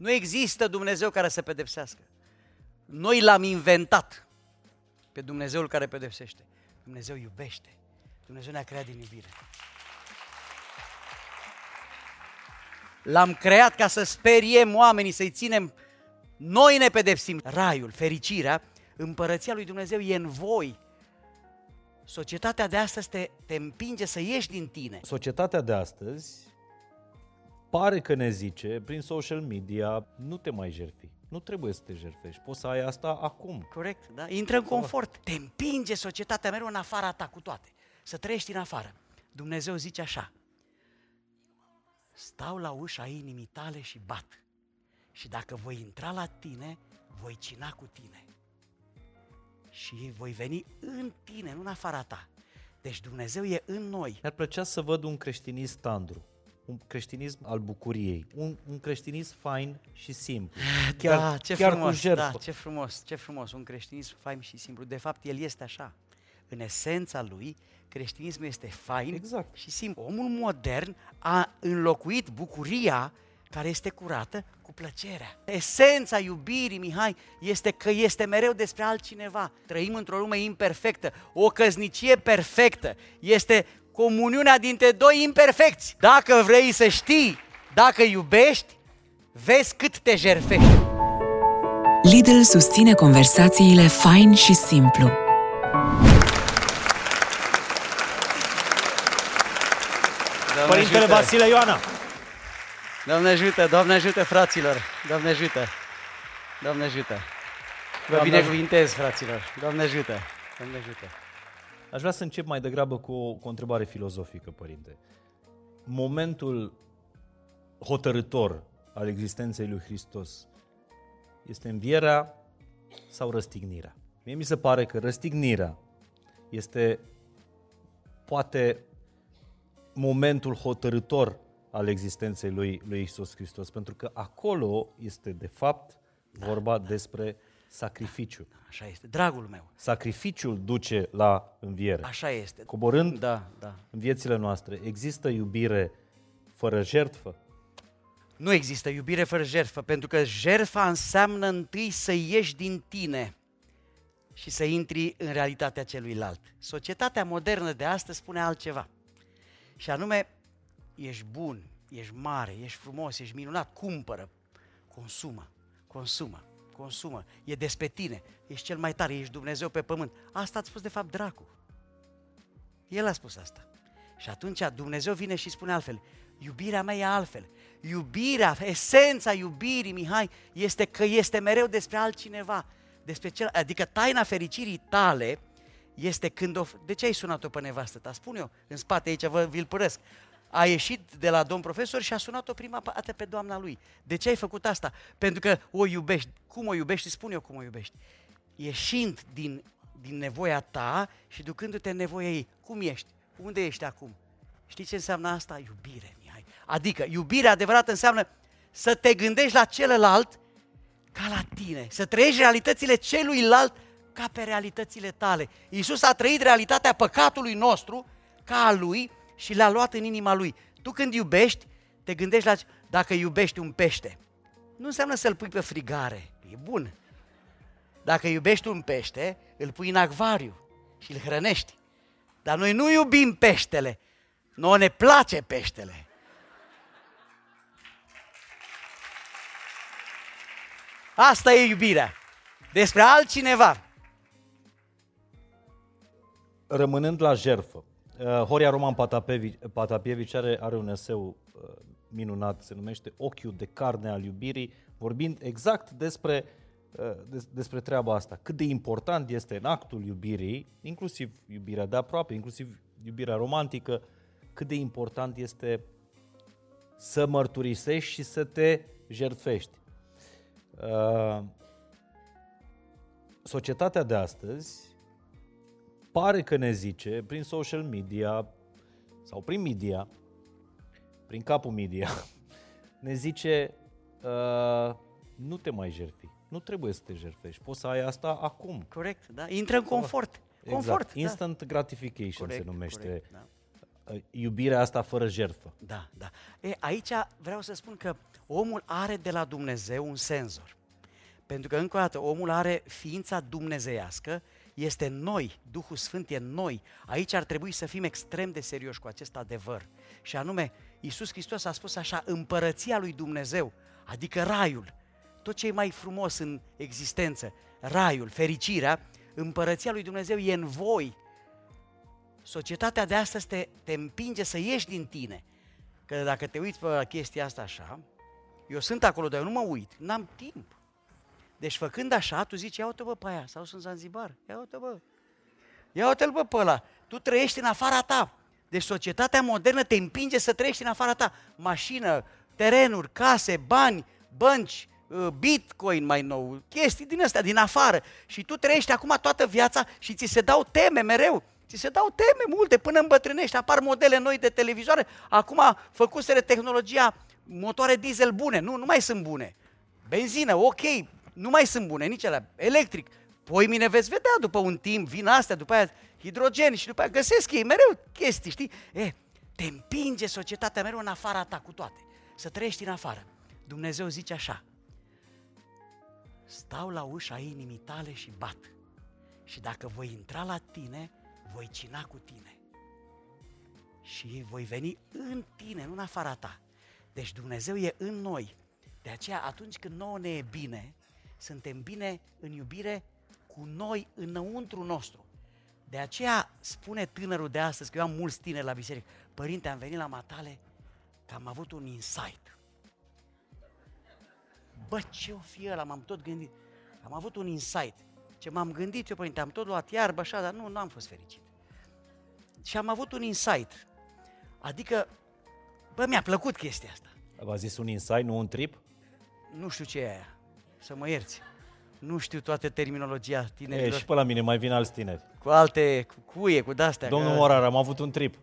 Nu există Dumnezeu care să pedepsească. Noi l-am inventat pe Dumnezeul care pedepsește. Dumnezeu iubește. Dumnezeu ne-a creat din iubire. L-am creat ca să speriem oamenii, să-i ținem. Noi ne pedepsim. Raiul, fericirea, împărăția lui Dumnezeu e în voi. Societatea de astăzi te, te împinge să ieși din tine. Societatea de astăzi pare că ne zice, prin social media, nu te mai jerfi. Nu trebuie să te jerfești. Poți să ai asta acum. Corect, da? Intră în confort. Te împinge societatea mereu în afara ta cu toate. Să trăiești în afară. Dumnezeu zice așa. Stau la ușa inimii tale și bat. Și dacă voi intra la tine, voi cina cu tine. Și voi veni în tine, nu în afara ta. Deci Dumnezeu e în noi. Mi-ar plăcea să văd un creștinism tandru un creștinism al bucuriei, un, un creștinism fain și simplu. Chiar, da, ce chiar frumos, cu jertfă. da, ce frumos, ce frumos, un creștinism fain și simplu. De fapt, el este așa. În esența lui, creștinismul este fain exact. și simplu. Omul modern a înlocuit bucuria care este curată cu plăcerea. Esența iubirii, Mihai, este că este mereu despre altcineva. Trăim într-o lume imperfectă. O căznicie perfectă este comuniunea dintre doi imperfecți. Dacă vrei să știi, dacă iubești, vezi cât te jerfești. Lidl susține conversațiile fain și simplu. Părintele Vasile Ioana. Doamne ajută, Doamne ajută, fraților. Doamne ajută. Doamne ajută. Vă binecuvintez, fraților. Doamne ajută. Doamne ajută. Aș vrea să încep mai degrabă cu o, cu o întrebare filozofică, părinte. Momentul hotărător al existenței lui Hristos este învierea sau răstignirea? Mie mi se pare că răstignirea este poate momentul hotărător al existenței lui, lui Isus Hristos, pentru că acolo este de fapt vorba da, despre sacrificiu. Așa este, dragul meu. Sacrificiul duce la înviere. Așa este. Coborând da, da. în viețile noastre, există iubire fără jertfă? Nu există iubire fără jertfă, pentru că jertfa înseamnă întâi să ieși din tine și să intri în realitatea celuilalt. Societatea modernă de astăzi spune altceva. Și anume, ești bun, ești mare, ești frumos, ești minunat, cumpără, consumă, consumă consumă, e despre tine, ești cel mai tare, ești Dumnezeu pe pământ. Asta a spus de fapt dracu. El a spus asta. Și atunci Dumnezeu vine și spune altfel, iubirea mea e altfel. Iubirea, esența iubirii, Mihai, este că este mereu despre altcineva. Despre cel, adică taina fericirii tale este când o... De ce ai sunat-o pe nevastă ta? Spune eu, în spate aici, vă, vi-l părăsc a ieșit de la domn profesor și a sunat-o prima dată pe doamna lui. De ce ai făcut asta? Pentru că o iubești. Cum o iubești? Spune eu cum o iubești. Ieșind din, din nevoia ta și ducându-te în nevoia ei. Cum ești? Unde ești acum? Știi ce înseamnă asta? Iubire, Mihai. Adică, iubirea adevărată înseamnă să te gândești la celălalt ca la tine, să trăiești realitățile celuilalt ca pe realitățile tale. Iisus a trăit realitatea păcatului nostru ca a lui și l-a luat în inima lui. Tu când iubești, te gândești la dacă iubești un pește. Nu înseamnă să-l pui pe frigare, e bun. Dacă iubești un pește, îl pui în acvariu și îl hrănești. Dar noi nu iubim peștele, noi ne place peștele. Asta e iubirea. Despre altcineva. Rămânând la jerfă, Uh, Horia Roman Patapievici are, are un eseu uh, minunat, se numește Ochiul de carne al iubirii, vorbind exact despre, uh, des, despre treaba asta. Cât de important este în actul iubirii, inclusiv iubirea de aproape, inclusiv iubirea romantică, cât de important este să mărturisești și să te jertfești. Uh, societatea de astăzi pare că ne zice, prin social media sau prin media, prin capul media, ne zice uh, nu te mai jerfi. Nu trebuie să te jerfești. Poți să ai asta acum. Corect, da? Intră în confort. Exact. Confort, Instant da. gratification corect, se numește corect, da. iubirea asta fără jertfă. Da, da. E, aici vreau să spun că omul are de la Dumnezeu un senzor. Pentru că, încă o dată, omul are ființa dumnezeiască, este noi, Duhul Sfânt e noi. Aici ar trebui să fim extrem de serioși cu acest adevăr. Și anume, Iisus Hristos a spus așa, împărăția lui Dumnezeu, adică raiul, tot ce e mai frumos în existență, raiul, fericirea, împărăția lui Dumnezeu e în voi. Societatea de astăzi te, te împinge să ieși din tine. Că dacă te uiți pe chestia asta așa, eu sunt acolo, dar eu nu mă uit, n-am timp. Deci făcând așa, tu zici, ia uite bă pe aia, sau sunt Zanzibar, ia uite bă, ia uite-l bă pe ăla, tu trăiești în afara ta. Deci societatea modernă te împinge să trăiești în afara ta. Mașină, terenuri, case, bani, bănci, uh, bitcoin mai nou, chestii din astea, din afară. Și tu trăiești acum toată viața și ți se dau teme mereu. Ți se dau teme multe până îmbătrânești, apar modele noi de televizoare. Acum făcuseră tehnologia motoare diesel bune, nu, nu mai sunt bune. Benzină, ok, nu mai sunt bune, nici alea, electric. Poi mine veți vedea după un timp, vin astea, după aia hidrogen și după aia găsesc ei mereu chestii, știi? E, te împinge societatea mereu în afara ta cu toate, să trăiești în afară. Dumnezeu zice așa, stau la ușa inimii tale și bat. Și dacă voi intra la tine, voi cina cu tine. Și voi veni în tine, nu în afara ta. Deci Dumnezeu e în noi. De aceea, atunci când nouă ne e bine, suntem bine în iubire cu noi înăuntru nostru. De aceea spune tânărul de astăzi, că eu am mulți tineri la biserică, părinte, am venit la matale că am avut un insight. Bă, ce o fi ăla, m-am tot gândit. Am avut un insight. Ce m-am gândit eu, părinte, am tot luat iarbă așa, dar nu, nu am fost fericit. Și am avut un insight. Adică, bă, mi-a plăcut chestia asta. V-a zis un insight, nu un trip? Nu știu ce e aia, să mă ierți. Nu știu toată terminologia E, tinerilor. și pe la mine mai vin alți tineri. Cu alte, cu cuie, cu de-astea. Domnul că- Morar, am avut un trip.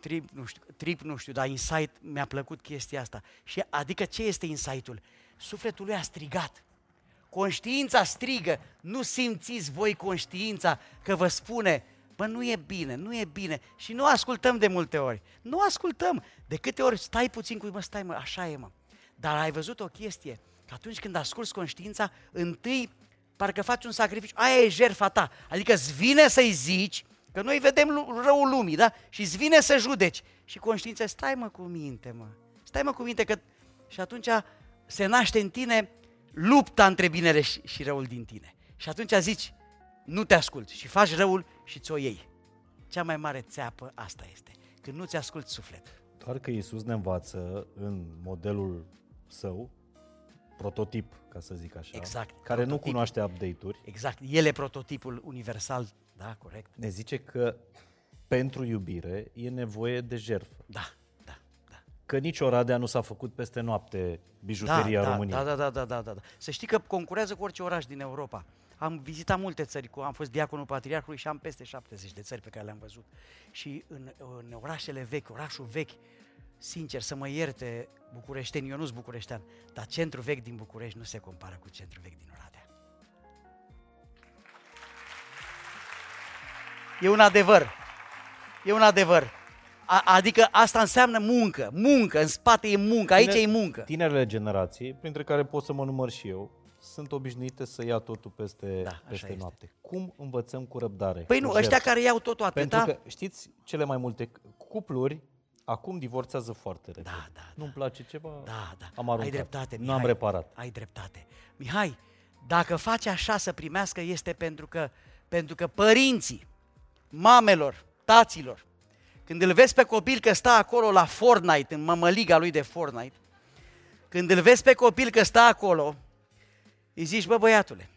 Trip, nu știu, trip, nu știu, dar insight, mi-a plăcut chestia asta. Și adică ce este insightul? Sufletul lui a strigat. Conștiința strigă. Nu simțiți voi conștiința că vă spune, bă, nu e bine, nu e bine. Și nu ascultăm de multe ori. Nu ascultăm. De câte ori stai puțin cu, mă, stai mă, așa e, mă. Dar ai văzut o chestie? Că atunci când asculți conștiința, întâi parcă faci un sacrificiu. Aia e jertfa ta. Adică îți vine să-i zici, că noi vedem lu- răul lumii, da? Și îți vine să judeci. Și conștiința, stai mă cu minte, mă. Stai mă cu minte că... Și atunci se naște în tine lupta între binele și, și răul din tine. Și atunci zici, nu te ascult și faci răul și ți-o iei. Cea mai mare țeapă asta este. Când nu-ți asculti sufletul. Doar că Iisus ne învață în modelul său, prototip, ca să zic așa, Exact, care nu prototip. cunoaște update-uri, Exact. El e prototipul universal. Da, corect. ne zice că pentru iubire e nevoie de jertfă. Da, da, da. Că nici Oradea nu s-a făcut peste noapte bijuteria da, României. Da, da, da, da, da, da, da. Să știi că concurează cu orice oraș din Europa. Am vizitat multe țări, cu- am fost diaconul patriarhului și am peste 70 de țări pe care le-am văzut. Și în, în orașele vechi, orașul vechi, sincer, să mă ierte bucureșteni, eu nu sunt bucureștean, dar centrul vechi din București nu se compară cu centrul vechi din Oradea. E un adevăr. E un adevăr. A, adică asta înseamnă muncă, muncă, în spate e muncă, aici Tine- e muncă. Tinerele generații, printre care pot să mă număr și eu, sunt obișnuite să ia totul peste, Da, așa peste este. noapte. Cum învățăm cu răbdare? Păi cu nu, jertfă? ăștia care iau totul atâta... Pentru că știți cele mai multe cupluri acum divorțează foarte repede. Da, da, Nu-mi place ceva, Da, da. am aruncat. Ai dreptate, Nu Mihai. am reparat. Ai dreptate. Mihai, dacă faci așa să primească, este pentru că, pentru că părinții, mamelor, taților, când îl vezi pe copil că stă acolo la Fortnite, în mămăliga lui de Fortnite, când îl vezi pe copil că stă acolo, îi zici, bă băiatule,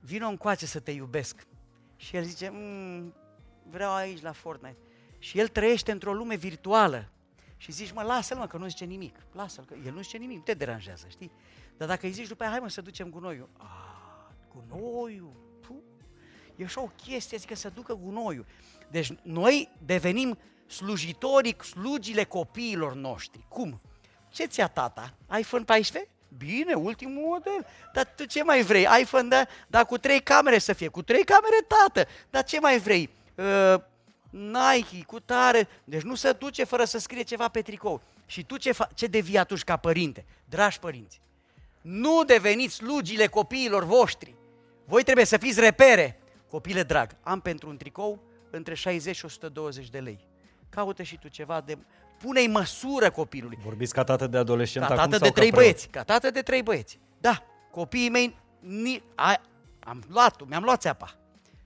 vino încoace să te iubesc. Și el zice, "Mm, vreau aici la Fortnite. Și el trăiește într-o lume virtuală. Și zici, mă, lasă-l mă, că nu zice nimic. Lasă-l, că el nu zice nimic, nu te deranjează, știi? Dar dacă îi zici după aia, hai mă să ducem gunoiul. A, gunoiul, puh. E așa o chestie, zic că să ducă gunoiul. Deci noi devenim slujitorii, slugile copiilor noștri. Cum? Ce ți-a tata? iPhone 14? Bine, ultimul model. Dar tu ce mai vrei? iPhone, da? Dar cu trei camere să fie. Cu trei camere, tată. Dar ce mai vrei? Uh, Nike, cu tare. Deci nu se duce fără să scrie ceva pe tricou. Și tu ce, fa- ce devii atunci ca părinte? Dragi părinți, nu deveniți slugile copiilor voștri. Voi trebuie să fiți repere. Copile drag, am pentru un tricou între 60 și 120 de lei. Caută și tu ceva de... Pune-i măsură copilului. Vorbiți ca tată de adolescent Ca acum tată sau de ca trei preot? băieți. Ca tată de trei băieți. Da, copiii mei, ni, a, am luat mi-am luat țeapa.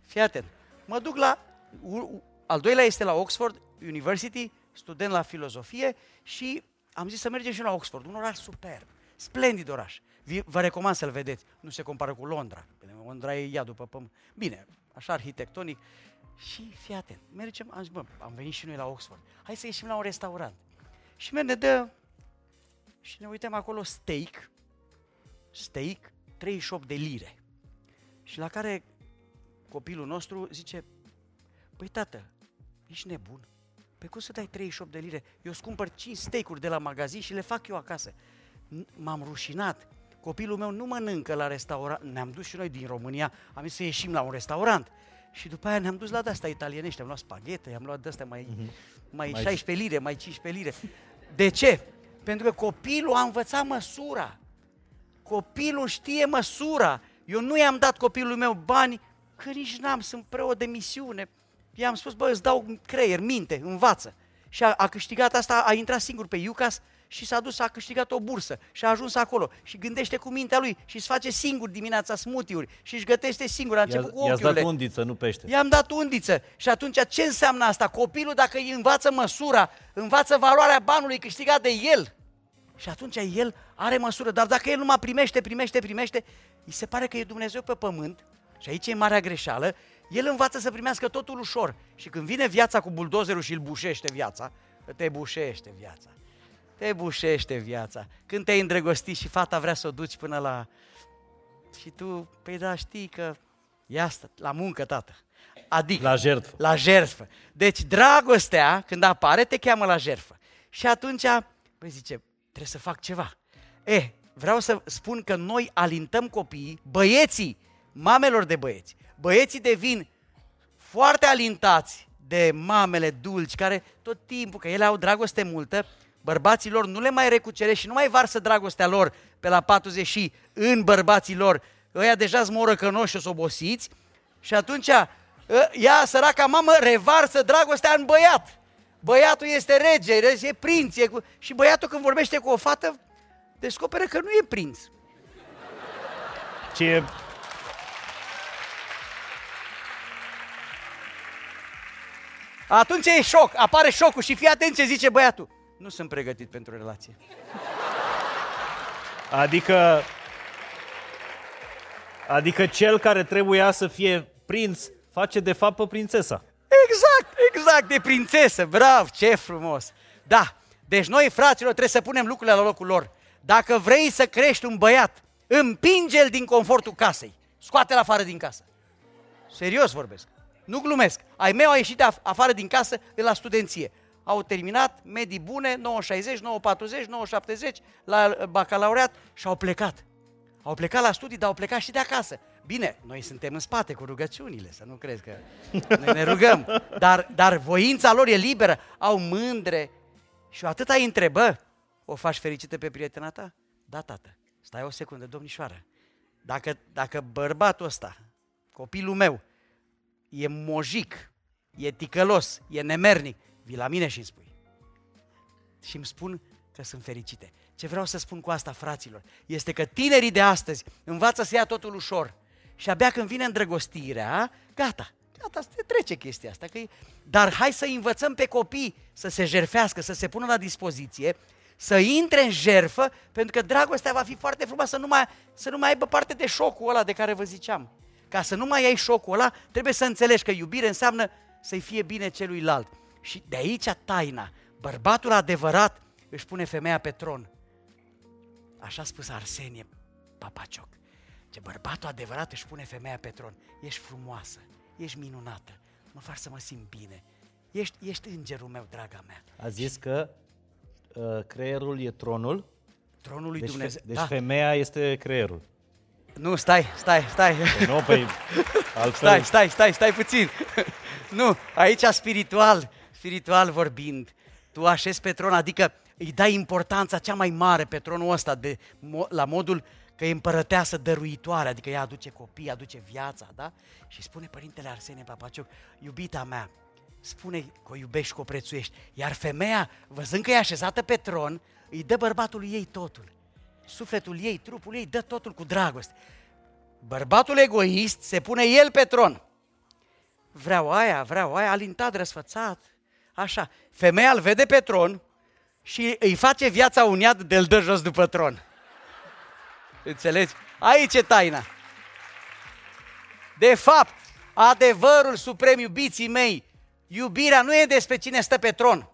Fii atent. Mă duc la, u, u, al doilea este la Oxford University, student la filozofie și am zis să mergem și la Oxford, un oraș superb, splendid oraș. Vi- Vă recomand să-l vedeți. Nu se compară cu Londra. Londra e ea după pământ. Bine, așa arhitectonic. Și fii atent, mergem, am zis, bă, am venit și noi la Oxford. Hai să ieșim la un restaurant. Și merg, ne dă și ne uităm acolo steak, steak, 38 de lire. Și la care copilul nostru zice, păi tată, ești nebun? Păi cum să dai 38 de lire? Eu îți cumpăr 5 steak-uri de la magazin și le fac eu acasă. N- M-am rușinat. Copilul meu nu mănâncă la restaurant. Ne-am dus și noi din România, am zis să ieșim la un restaurant. Și după aia ne-am dus la de-astea italienești, am luat spaghete, am luat de-astea mai, mai, mai Mai- 16 lire, mai 15 lire. De ce? Pentru că copilul a învățat măsura. Copilul știe măsura. Eu nu i-am dat copilului meu bani, că nici n-am, sunt preot de misiune. I-am spus, bă, îți dau creier, minte, învață. Și a, a câștigat asta, a intrat singur pe UCAS și s-a dus, a câștigat o bursă și a ajuns acolo și gândește cu mintea lui și îți face singur dimineața smoothie-uri și își gătește singur, a I-a, început cu i-ați dat ochiurile. undiță, nu pește. I-am dat undiță. Și atunci ce înseamnă asta? Copilul dacă îi învață măsura, învață valoarea banului câștigat de el. Și atunci el are măsură. Dar dacă el numai primește, primește, primește, îi se pare că e Dumnezeu pe pământ. Și aici e marea greșeală. El învață să primească totul ușor. Și când vine viața cu buldozerul și îl bușește viața, că te bușește viața. Te bușește viața. Când te-ai îndrăgostit și fata vrea să o duci până la... Și tu, păi da, știi că e asta, la muncă, tată. Adică, La jertfă. la jertfă. Deci dragostea, când apare, te cheamă la jertfă. Și atunci, păi zice, trebuie să fac ceva. E, vreau să spun că noi alintăm copiii, băieții, mamelor de băieți. Băieții devin foarte alintați de mamele dulci, care tot timpul, că ele au dragoste multă, bărbații lor nu le mai recucere și nu mai varsă dragostea lor pe la 40 și în bărbații lor. Ăia deja sunt morăcănoși și obosiți și atunci ă, ea, săraca mamă, revarsă dragostea în băiat. Băiatul este rege, e prinț. E cu... Și băiatul când vorbește cu o fată, descoperă că nu e prinț. Ce Atunci e șoc, apare șocul și fii atent ce zice băiatul. Nu sunt pregătit pentru relație. Adică... Adică cel care trebuia să fie prinț face de fapt pe prințesa. Exact, exact, de prințesă, bravo, ce frumos. Da, deci noi, fraților, trebuie să punem lucrurile la locul lor. Dacă vrei să crești un băiat, împinge-l din confortul casei. Scoate-l afară din casă. Serios vorbesc. Nu glumesc. Ai mei au ieșit af- afară din casă de la studenție. Au terminat medii bune, 960, 940, 970 la uh, bacalaureat și au plecat. Au plecat la studii, dar au plecat și de acasă. Bine, noi suntem în spate cu rugăciunile, să nu crezi că noi ne rugăm. Dar, dar voința lor e liberă, au mândre. Și atât ai întrebă, o faci fericită pe prietena ta? Da, tată. Stai o secundă, domnișoară. Dacă, dacă bărbatul ăsta, copilul meu, e mojic, e ticălos, e nemernic, vii la mine și îmi spui. Și îmi spun că sunt fericite. Ce vreau să spun cu asta, fraților, este că tinerii de astăzi învață să ia totul ușor. Și abia când vine îndrăgostirea, gata, gata, se trece chestia asta. Că e... Dar hai să învățăm pe copii să se jerfească, să se pună la dispoziție, să intre în jerfă, pentru că dragostea va fi foarte frumoasă, să nu mai, să nu mai aibă parte de șocul ăla de care vă ziceam. Ca să nu mai ai șocul ăla, trebuie să înțelegi că iubire înseamnă să-i fie bine celuilalt. Și de aici taina. Bărbatul adevărat își pune femeia pe tron. Așa a spus Arsenie Papacioc. Ce bărbatul adevărat își pune femeia pe tron. Ești frumoasă, ești minunată, mă faci să mă simt bine. Ești, ești îngerul meu, draga mea. A zis că uh, creierul e tronul, Tronul lui deci, Dumnezeu. fe- deci da. femeia este creierul. Nu, stai, stai, stai. Nu, păi altfel... Stai, stai, stai, stai puțin. Nu, aici spiritual, spiritual vorbind, tu așezi pe tron, adică îi dai importanța cea mai mare pe tronul ăsta, de, la modul că e împărăteasă dăruitoare, adică ea aduce copii, aduce viața, da? Și spune Părintele Arsenie Papaciuc, iubita mea, spune că o iubești, că o prețuiești. Iar femeia, văzând că e așezată pe tron, îi dă bărbatului ei totul. Sufletul ei, trupul ei, dă totul cu dragoste. Bărbatul egoist se pune el pe tron. Vreau aia, vreau aia, alintat, răsfățat, așa. Femeia îl vede pe tron și îi face viața un iad de-l dă jos după tron. Înțelegi? Aici e taina. De fapt, adevărul suprem, iubiții mei, iubirea nu e despre cine stă pe tron.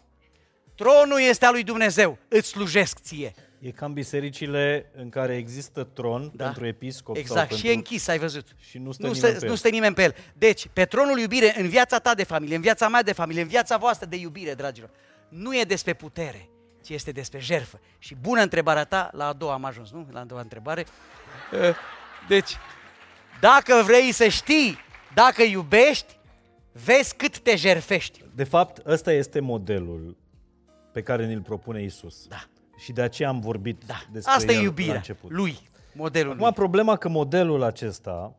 Tronul este al lui Dumnezeu. Îți slujesc ție. E cam bisericile în care există tron da. pentru episcop. Exact, sau și pentru... e închis, ai văzut. Și nu stă, nu, nimeni stă, pe nu el. stă nimeni pe el. Deci, pe tronul iubire, în viața ta de familie, în viața mea de familie, în viața voastră de iubire, dragilor, nu e despre putere, ci este despre jerfă. Și bună întrebarea ta, la a doua am ajuns, nu? La a doua întrebare. Eh, Deci, dacă vrei să știi, dacă iubești, vezi cât te jerfești. De fapt, ăsta este modelul pe care ni-l propune Isus. Da. Și de aceea am vorbit Da. despre Asta el e la iubirea început. lui, modelul Acum, lui. problema că modelul acesta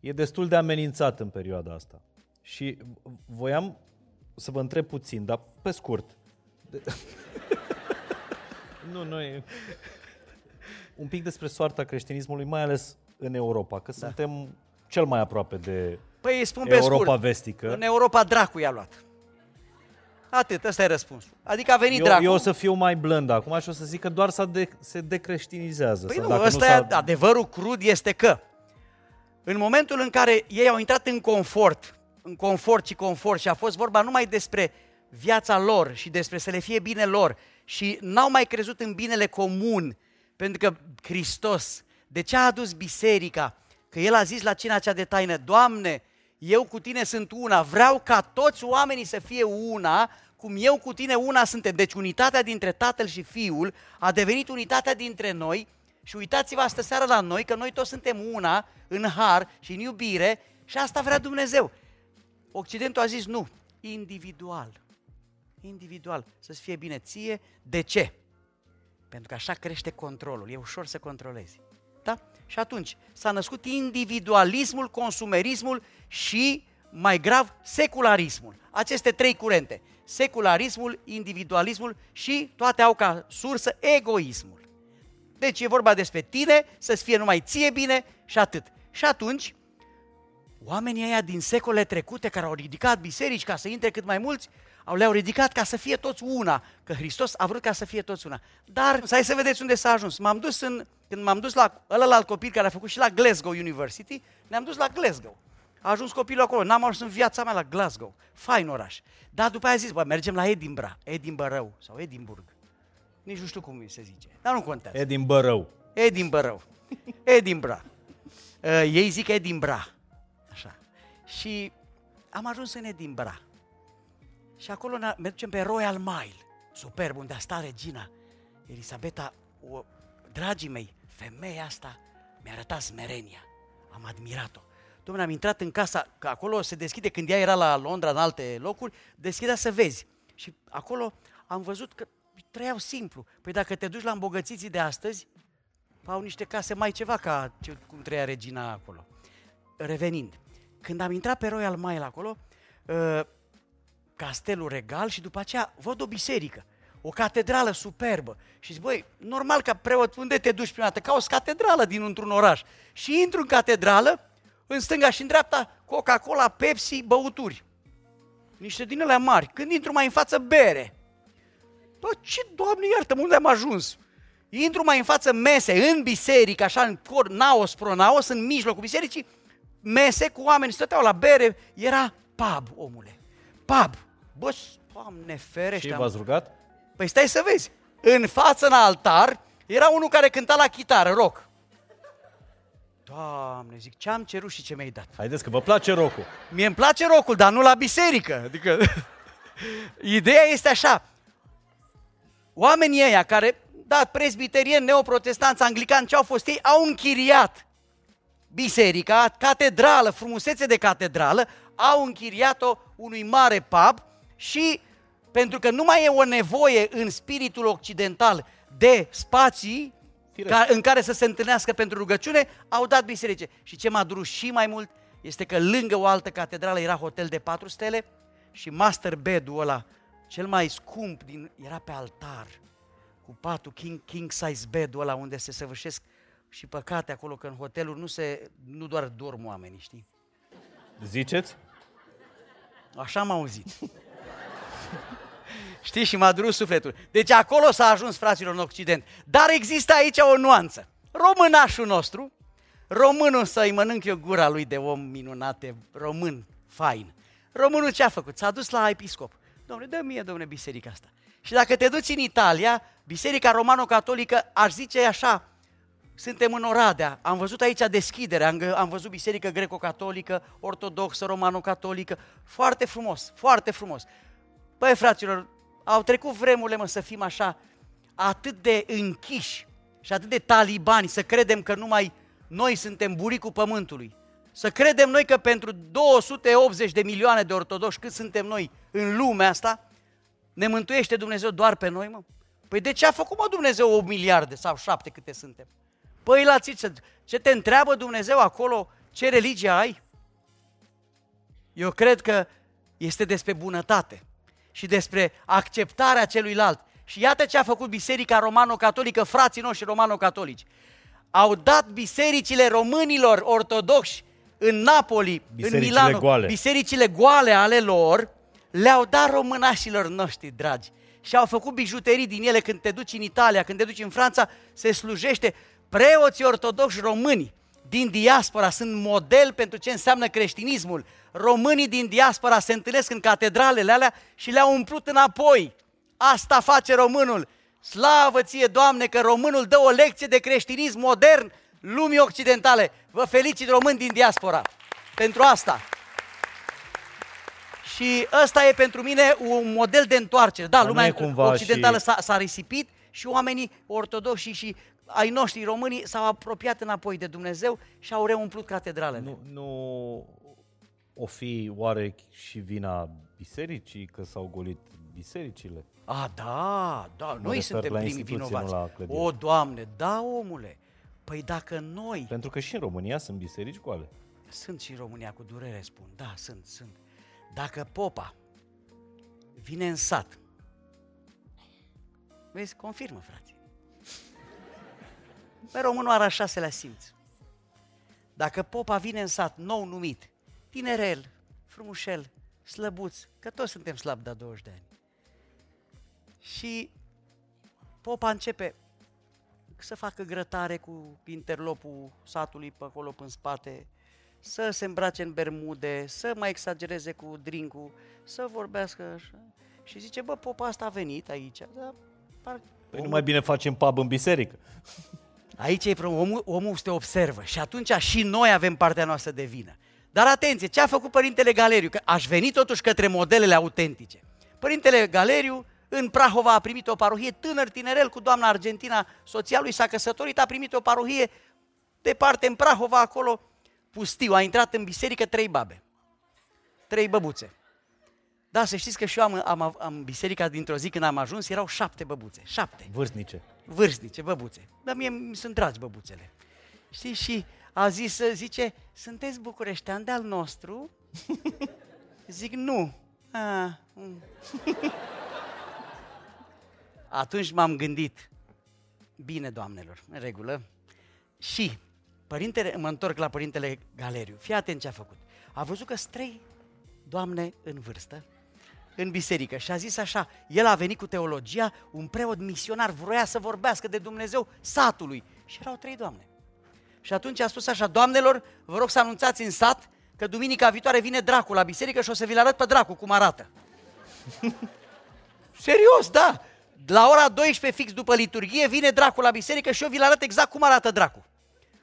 e destul de amenințat în perioada asta. Și voiam să vă întreb puțin, dar pe scurt. De... nu, nu e... Un pic despre soarta creștinismului, mai ales în Europa, că da. suntem cel mai aproape de Păi îi spun pe Europa scurt. vestică. În Europa dracu i-a luat. Atât, ăsta e răspunsul. Adică a venit Eu, dracu. eu o să fiu mai blând acum și o să zic că doar s-a de, se decreștinizează. Păi sau nu, dacă ăsta s-a- e adevărul crud este că în momentul în care ei au intrat în confort, în confort și confort și a fost vorba numai despre viața lor și despre să le fie bine lor și n-au mai crezut în binele comun, pentru că Hristos, de ce a adus biserica? Că El a zis la cina cea de taină, Doamne, eu cu tine sunt una, vreau ca toți oamenii să fie una, cum eu cu tine una suntem. Deci unitatea dintre Tatăl și Fiul a devenit unitatea dintre noi și uitați-vă astă seară la noi că noi toți suntem una în har și în iubire și asta vrea Dumnezeu. Occidentul a zis nu, individual. Individual, să-ți fie bine ție. De ce? Pentru că așa crește controlul, e ușor să controlezi. Da? Și atunci s-a născut individualismul, consumerismul și, mai grav, secularismul. Aceste trei curente. Secularismul, individualismul și toate au ca sursă egoismul. Deci e vorba despre tine, să-ți fie numai ție bine și atât. Și atunci, oamenii ăia din secole trecute care au ridicat biserici ca să intre cât mai mulți, au le-au ridicat ca să fie toți una, că Hristos a vrut ca să fie toți una. Dar, să hai să vedeți unde s-a ajuns. M-am dus în, când m-am dus la ălălalt copil care a făcut și la Glasgow University, ne-am dus la Glasgow. A ajuns copilul acolo, n-am ajuns în viața mea la Glasgow. Fain oraș. Dar după aia a zis, bă, mergem la Edinburgh, Edinburgh sau Edinburgh. Nici nu știu cum se zice, dar nu contează. Edinburgh. Edinburgh. Edinburgh. Uh, ei zic Edinburgh. Așa. Și am ajuns în Edinburgh. Și acolo ne- mergem pe Royal Mile. Superb, unde a stat regina. Elisabeta, o, dragii mei, femeia asta mi-a arătat smerenia. Am admirat-o. Domnule, am intrat în casa, că acolo se deschide, când ea era la Londra, în alte locuri, deschidea să vezi. Și acolo am văzut că trăiau simplu. Păi dacă te duci la îmbogățiții de astăzi, au niște case mai ceva ca ce, cum trăia regina acolo. Revenind, când am intrat pe Royal Mile acolo, uh, castelul regal și după aceea văd o biserică, o catedrală superbă. Și zic, băi, normal ca preot, unde te duci prima dată? Ca o catedrală din într-un oraș. Și intru în catedrală, în stânga și în dreapta, Coca-Cola, Pepsi, băuturi. Niște din alea mari. Când intru mai în față, bere. Bă, ce, Doamne, iartă unde am ajuns? Intru mai în față mese, în biserică, așa, în cor, naos, pronaos, în mijlocul bisericii, mese cu oameni, stăteau la bere, era pub, omule. Pub. Bă, Doamne ferește. Și am- v-ați rugat? Păi stai să vezi. În față, în altar, era unul care cânta la chitară, rock. Doamne, zic, ce am cerut și ce mi-ai dat? Haideți că vă place rocul. Mie îmi place rockul, dar nu la biserică. Adică, ideea este așa. Oamenii ăia care, da, presbiterieni, neoprotestanți, anglicani, ce au fost ei, au închiriat biserica, catedrală, frumusețe de catedrală, au închiriat-o unui mare pub și pentru că nu mai e o nevoie în spiritul occidental de spații ca, în care să se întâlnească pentru rugăciune, au dat biserice. Și ce m-a durut și mai mult este că lângă o altă catedrală era hotel de patru stele și master bed-ul ăla, cel mai scump, din, era pe altar, cu patul king, king size bed-ul ăla unde se săvârșesc și păcate acolo, că în hoteluri nu, se, nu doar dorm oamenii, știi? Ziceți? Așa am auzit. Știi? Și m-a durut sufletul. Deci acolo s-a ajuns fraților în Occident. Dar există aici o nuanță. Românașul nostru, românul să-i mănânc eu gura lui de om minunate, român, fain. Românul ce a făcut? S-a dus la episcop. Domnule, dă mie, domnule, biserica asta. Și dacă te duci în Italia, biserica romano-catolică, aș zice așa, suntem în Oradea, am văzut aici deschidere, am, am văzut biserică greco-catolică, ortodoxă, romano-catolică, foarte frumos, foarte frumos. Băi, fraților, au trecut vremurile, mă, să fim așa, atât de închiși și atât de talibani, să credem că numai noi suntem buricul pământului. Să credem noi că pentru 280 de milioane de ortodoși, cât suntem noi în lumea asta, ne mântuiește Dumnezeu doar pe noi, mă? Păi de ce a făcut, mă, Dumnezeu o miliarde sau șapte câte suntem? Păi la ce, ce te întreabă Dumnezeu acolo, ce religie ai? Eu cred că este despre bunătate și despre acceptarea celuilalt. Și iată ce a făcut Biserica Romano-Catolică, frații noștri romano-catolici. Au dat bisericile românilor ortodoxi în Napoli, bisericile în Milano, goale. bisericile goale ale lor, le-au dat românașilor noștri dragi. Și au făcut bijuterii din ele când te duci în Italia, când te duci în Franța, se slujește. Preoții ortodoxi români din diaspora sunt model pentru ce înseamnă creștinismul. Românii din diaspora se întâlnesc în catedralele alea și le-au umplut înapoi. Asta face românul. Slavă ție, Doamne, că românul dă o lecție de creștinism modern lumii occidentale. Vă felicit români din diaspora pentru asta. Și ăsta e pentru mine un model de întoarcere. Da, Dar nu lumea e cumva occidentală și- s-a, s-a risipit și oamenii ortodoxi și ai noștri românii s-au apropiat înapoi de Dumnezeu și au reumplut catedralele. Nu, nu o fi oare și vina bisericii că s-au golit bisericile? A, da, da, noi refer suntem la primii instituții, vinovați. nu la clădiri. O, Doamne, da, omule. Păi dacă noi, Pentru că și în România sunt biserici goale. sunt și în România cu durere, spun, da, sunt, sunt. Dacă popa vine în sat, vezi, confirmă, frate. Bă, românul are a șaselea simț. Dacă popa vine în sat, nou numit, tinerel, frumușel, slăbuț, că toți suntem slabi de 20 de ani. Și popa începe să facă grătare cu interlopul satului pe acolo în spate, să se îmbrace în bermude, să mai exagereze cu drinkul, să vorbească așa. Și zice, bă, popa asta a venit aici, dar par... Păi nu mai bine facem pub în biserică. Aici e problemă, omul, omul te observă și atunci și noi avem partea noastră de vină. Dar atenție, ce a făcut Părintele Galeriu? Că aș veni totuși către modelele autentice. Părintele Galeriu în Prahova a primit o parohie tânăr, tinerel, cu doamna Argentina, soția lui s-a căsătorit, a primit o parohie departe în Prahova, acolo, pustiu. A intrat în biserică trei babe, trei băbuțe. Da, să știți că și eu am, am, am în biserica dintr-o zi când am ajuns, erau șapte băbuțe, șapte Vârstnice. Vârstnice, băbuțe. Dar mie mi sunt dragi băbuțele. Știi? Și a zis, zice, sunteți bucureștean de-al nostru? Zic, nu. A, mm. Atunci m-am gândit, bine, doamnelor, în regulă. Și părintele, mă întorc la părintele Galeriu. Fii atent ce a făcut. A văzut că sunt trei doamne în vârstă, în biserică și a zis așa, el a venit cu teologia, un preot misionar vroia să vorbească de Dumnezeu satului și erau trei doamne. Și atunci a spus așa, doamnelor, vă rog să anunțați în sat că duminica viitoare vine dracu la biserică și o să vi-l arăt pe dracu cum arată. Serios, da! La ora 12 fix după liturghie vine dracu la biserică și eu vi-l arăt exact cum arată dracu.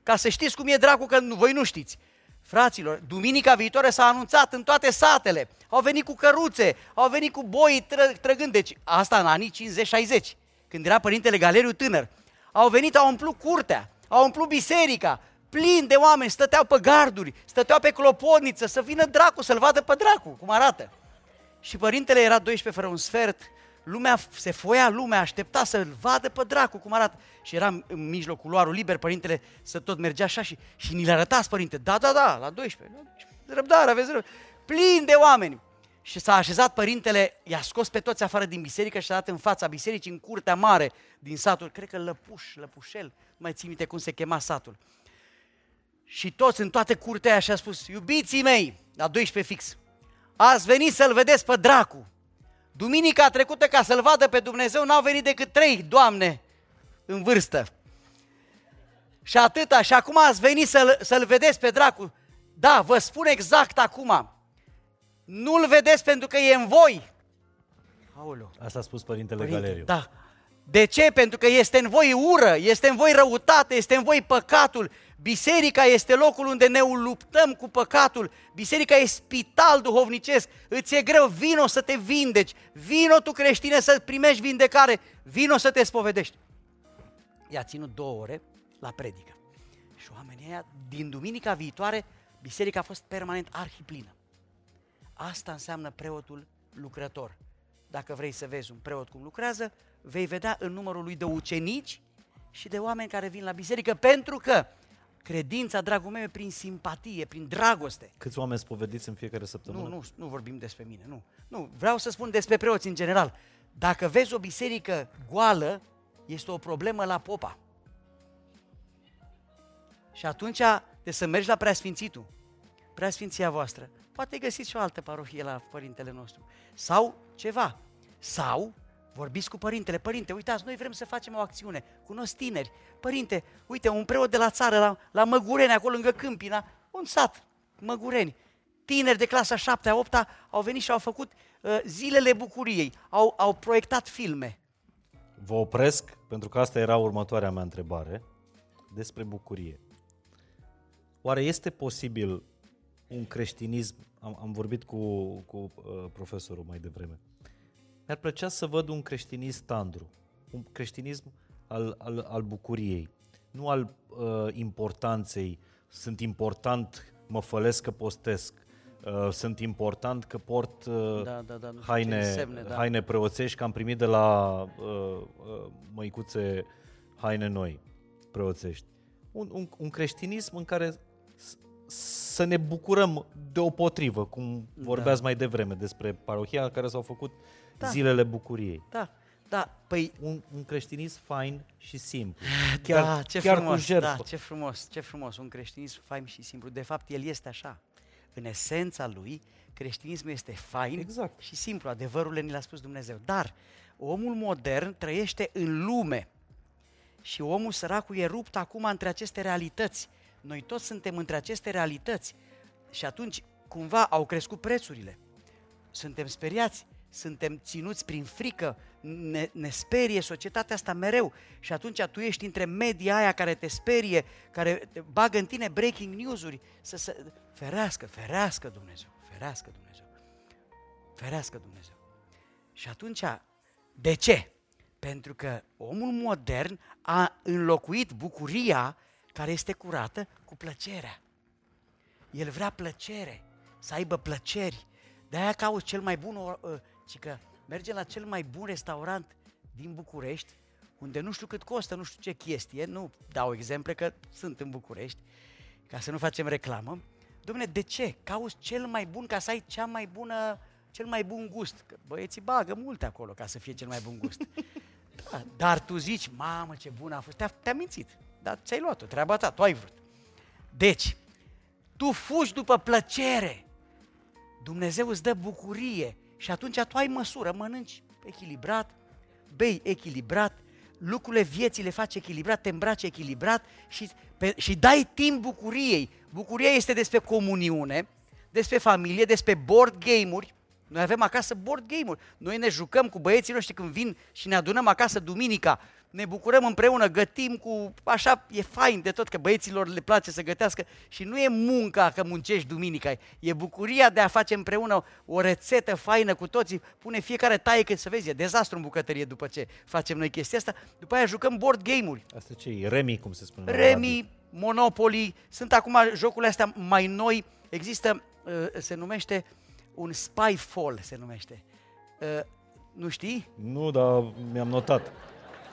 Ca să știți cum e dracu, că nu, voi nu știți. Fraților, duminica viitoare s-a anunțat în toate satele. Au venit cu căruțe, au venit cu boi tră, trăgând. Deci asta în anii 50-60, când era părintele Galeriu tânăr. Au venit, au umplut curtea, au umplut biserica, plin de oameni, stăteau pe garduri, stăteau pe clopotniță, să vină dracu, să-l vadă pe dracu, cum arată. Și părintele era 12 fără un sfert, lumea se foia, lumea aștepta să-l vadă pe dracu cum arată. Și era în mijlocul culoarul liber, părintele să tot mergea așa și, și ni le arătați, părinte, da, da, da, la 12, la 12. răbdare, aveți răbdare. plin de oameni. Și s-a așezat părintele, i-a scos pe toți afară din biserică și s-a dat în fața bisericii, în curtea mare din satul, cred că Lăpuș, Lăpușel, nu mai țin minte cum se chema satul. Și toți în toată curtea aia și-a spus, iubiții mei, la 12 fix, ați venit să-l vedeți pe dracu. Duminica trecută, ca să-l vadă pe Dumnezeu, n-au venit decât trei doamne în vârstă. Și atâta, și acum ați venit să-l, să-l vedeți pe dracu. Da, vă spun exact acum, nu-l vedeți pentru că e în voi. Aoleu. Asta a spus Părintele Părinte, Galeriu. Da. De ce? Pentru că este în voi ură, este în voi răutate, este în voi păcatul. Biserica este locul unde ne luptăm cu păcatul. Biserica e spital duhovnicesc. Îți e greu, vino să te vindeci. Vino tu creștine să primești vindecare. Vino să te spovedești. I-a ținut două ore la predică. Și oamenii ăia, din duminica viitoare, biserica a fost permanent arhiplină. Asta înseamnă preotul lucrător. Dacă vrei să vezi un preot cum lucrează, vei vedea în numărul lui de ucenici și de oameni care vin la biserică, pentru că credința, dragul meu, e prin simpatie, prin dragoste. Câți oameni spovediți în fiecare săptămână? Nu, nu, nu vorbim despre mine, nu. Nu, vreau să spun despre preoți în general. Dacă vezi o biserică goală, este o problemă la popa. Și atunci de să mergi la preasfințitul, preasfinția voastră, poate găsiți și o altă parohie la părintele nostru. Sau ceva. Sau vorbiți cu părintele. Părinte, uitați, noi vrem să facem o acțiune. Cunosc tineri. Părinte, uite, un preot de la țară, la, la Măgureni, acolo lângă Câmpina, un sat, Măgureni. Tineri de clasa 7 a 8 au venit și au făcut uh, zilele bucuriei. Au, au proiectat filme. Vă opresc, pentru că asta era următoarea mea întrebare, despre bucurie. Oare este posibil un creștinism, am, am vorbit cu, cu uh, profesorul mai devreme, mi-ar plăcea să văd un creștinism tandru, un creștinism al, al, al bucuriei, nu al uh, importanței, sunt important, mă fălesc că postesc, uh, sunt important că port uh, da, da, da, haine, semne, da. haine preoțești, că am primit de la uh, uh, măicuțe haine noi, preoțești. Un, un, un creștinism în care să ne bucurăm deopotrivă, cum da. vorbeați da. mai devreme despre parohia care s-au făcut da. zilele bucuriei. Da, da, păi... Un, un creștinism fain și simplu. Chiar, da, ce chiar frumos, cu jertfă. Da, ce frumos, ce frumos, un creștinism fain și simplu. De fapt, el este așa. În esența lui, creștinismul este fain exact. și simplu. Adevărul ni l-a spus Dumnezeu. Dar omul modern trăiește în lume și omul săracul e rupt acum între aceste realități noi toți suntem între aceste realități și atunci cumva au crescut prețurile. Suntem speriați, suntem ținuți prin frică, ne, ne sperie societatea asta mereu și atunci tu ești între media aia care te sperie, care bagă în tine breaking news-uri, să, să ferească, ferească Dumnezeu, ferească Dumnezeu, ferească Dumnezeu. Și atunci, de ce? Pentru că omul modern a înlocuit bucuria care este curată cu plăcerea. El vrea plăcere, să aibă plăceri. De-aia cauți cel mai bun, uh, ci că merge la cel mai bun restaurant din București, unde nu știu cât costă, nu știu ce chestie, nu dau exemple că sunt în București, ca să nu facem reclamă. Dom'le, de ce? Cauți cel mai bun ca să ai cea mai bună, cel mai bun gust. Că băieții bagă multe acolo ca să fie cel mai bun gust. Da, dar tu zici, mamă, ce bun a fost, te-a, te mințit. Dar ți-ai luat-o, treaba ta, tu ai vrut. Deci, tu fugi după plăcere. Dumnezeu îți dă bucurie și atunci tu ai măsură, mănânci echilibrat, bei echilibrat, lucrurile vieții le faci echilibrat, te îmbraci echilibrat și, pe, și dai timp bucuriei. Bucuria este despre comuniune, despre familie, despre board game-uri. Noi avem acasă board game-uri. Noi ne jucăm cu băieții noștri când vin și ne adunăm acasă duminica ne bucurăm împreună, gătim cu, așa, e fain de tot că băieților le place să gătească și nu e munca că muncești duminica, e bucuria de a face împreună o rețetă faină cu toții, pune fiecare taie că să vezi, e dezastru în bucătărie după ce facem noi chestia asta, după aia jucăm board game-uri. Asta ce e? Remi, cum se spune? Remi, Monopoly, sunt acum jocurile astea mai noi, există, uh, se numește un Spyfall, se numește. Uh, nu știi? Nu, dar mi-am notat.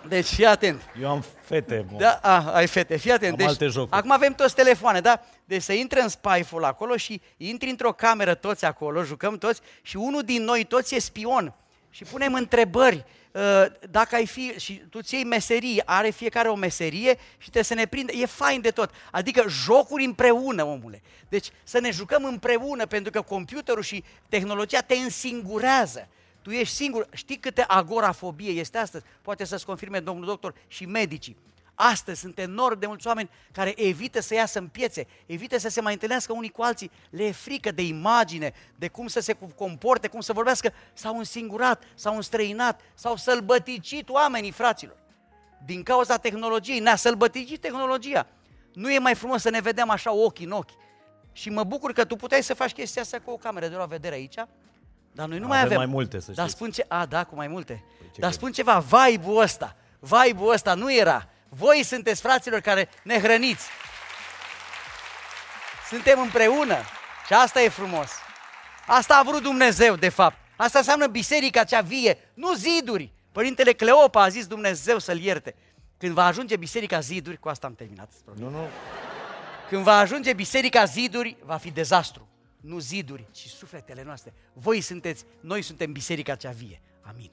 Deci fii atent. Eu am fete. Mă. Da, a, ai fete, fii atent. Am deci, alte jocuri. Acum avem toți telefoane, da? Deci să intre în Spyfall acolo și intri într-o cameră toți acolo, jucăm toți și unul din noi toți e spion. Și punem întrebări. Uh, Dacă ai fi, și tu ți iei meserie, are fiecare o meserie și trebuie să ne prinde, e fain de tot. Adică jocuri împreună, omule. Deci să ne jucăm împreună, pentru că computerul și tehnologia te însingurează. Tu ești singur. Știi câte agorafobie este astăzi? Poate să-ți confirme domnul doctor și medicii. Astăzi sunt enorm de mulți oameni care evită să iasă în piețe, evită să se mai întâlnească unii cu alții, le e frică de imagine, de cum să se comporte, cum să vorbească, s-au însingurat, s-au înstrăinat, s-au sălbăticit oamenii, fraților. Din cauza tehnologiei, ne-a sălbăticit tehnologia. Nu e mai frumos să ne vedem așa ochi în ochi. Și mă bucur că tu puteai să faci chestia asta cu o cameră de la vedere aici, dar noi nu mai Avem avem. mai multe, să Dar știți. spun ce... A, da, cu mai multe. ce Dar crezi? spun ceva, vibe-ul ăsta, vibe-ul ăsta nu era. Voi sunteți fraților care ne hrăniți. Suntem împreună și asta e frumos. Asta a vrut Dumnezeu, de fapt. Asta înseamnă biserica cea vie, nu ziduri. Părintele Cleopa a zis Dumnezeu să-l ierte. Când va ajunge biserica ziduri, cu asta am terminat. Nu, nu. Când va ajunge biserica ziduri, va fi dezastru. Nu ziduri, ci sufletele noastre. Voi sunteți, noi suntem biserica cea vie. Amin.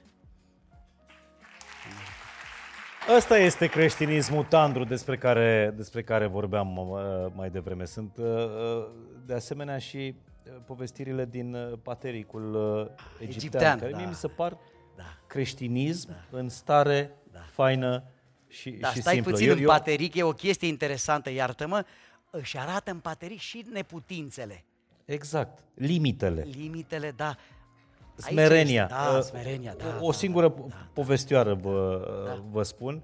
Ăsta este creștinismul tandru despre care, despre care vorbeam uh, mai devreme. Sunt uh, uh, de asemenea și uh, povestirile din uh, patericul uh, egiptean, Egiptean, care da. mie mi se par Da. creștinism în stare faină și, Da, și stai simplă. puțin, Eu- în eu- pateric e o chestie interesantă, iartă-mă, își arată în pateric și neputințele, Exact, limitele. limitele, da. Aici Smerenia. este- Da, Uh, smerenia, da. O da, singură da, da. povestioară vă, vă spun.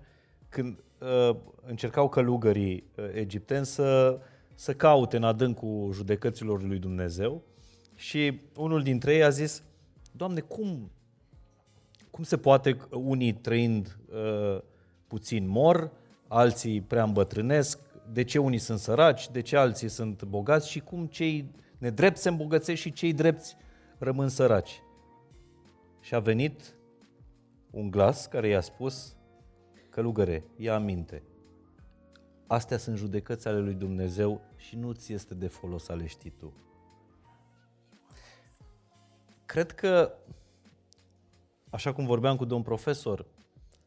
Când uh, încercau călugării uh, egipteni să, să caute în adâncul judecăților lui Dumnezeu și unul dintre ei a zis, Doamne, cum, cum se poate că unii trăind uh, puțin mor, alții prea îmbătrânesc, de ce unii sunt săraci, de ce alții sunt bogați și cum cei nedrepți se îmbogățesc și cei drepți rămân săraci. Și a venit un glas care i-a spus, călugăre, ia aminte, astea sunt judecăți ale lui Dumnezeu și nu ți este de folos să le știi tu. Cred că, așa cum vorbeam cu domn profesor,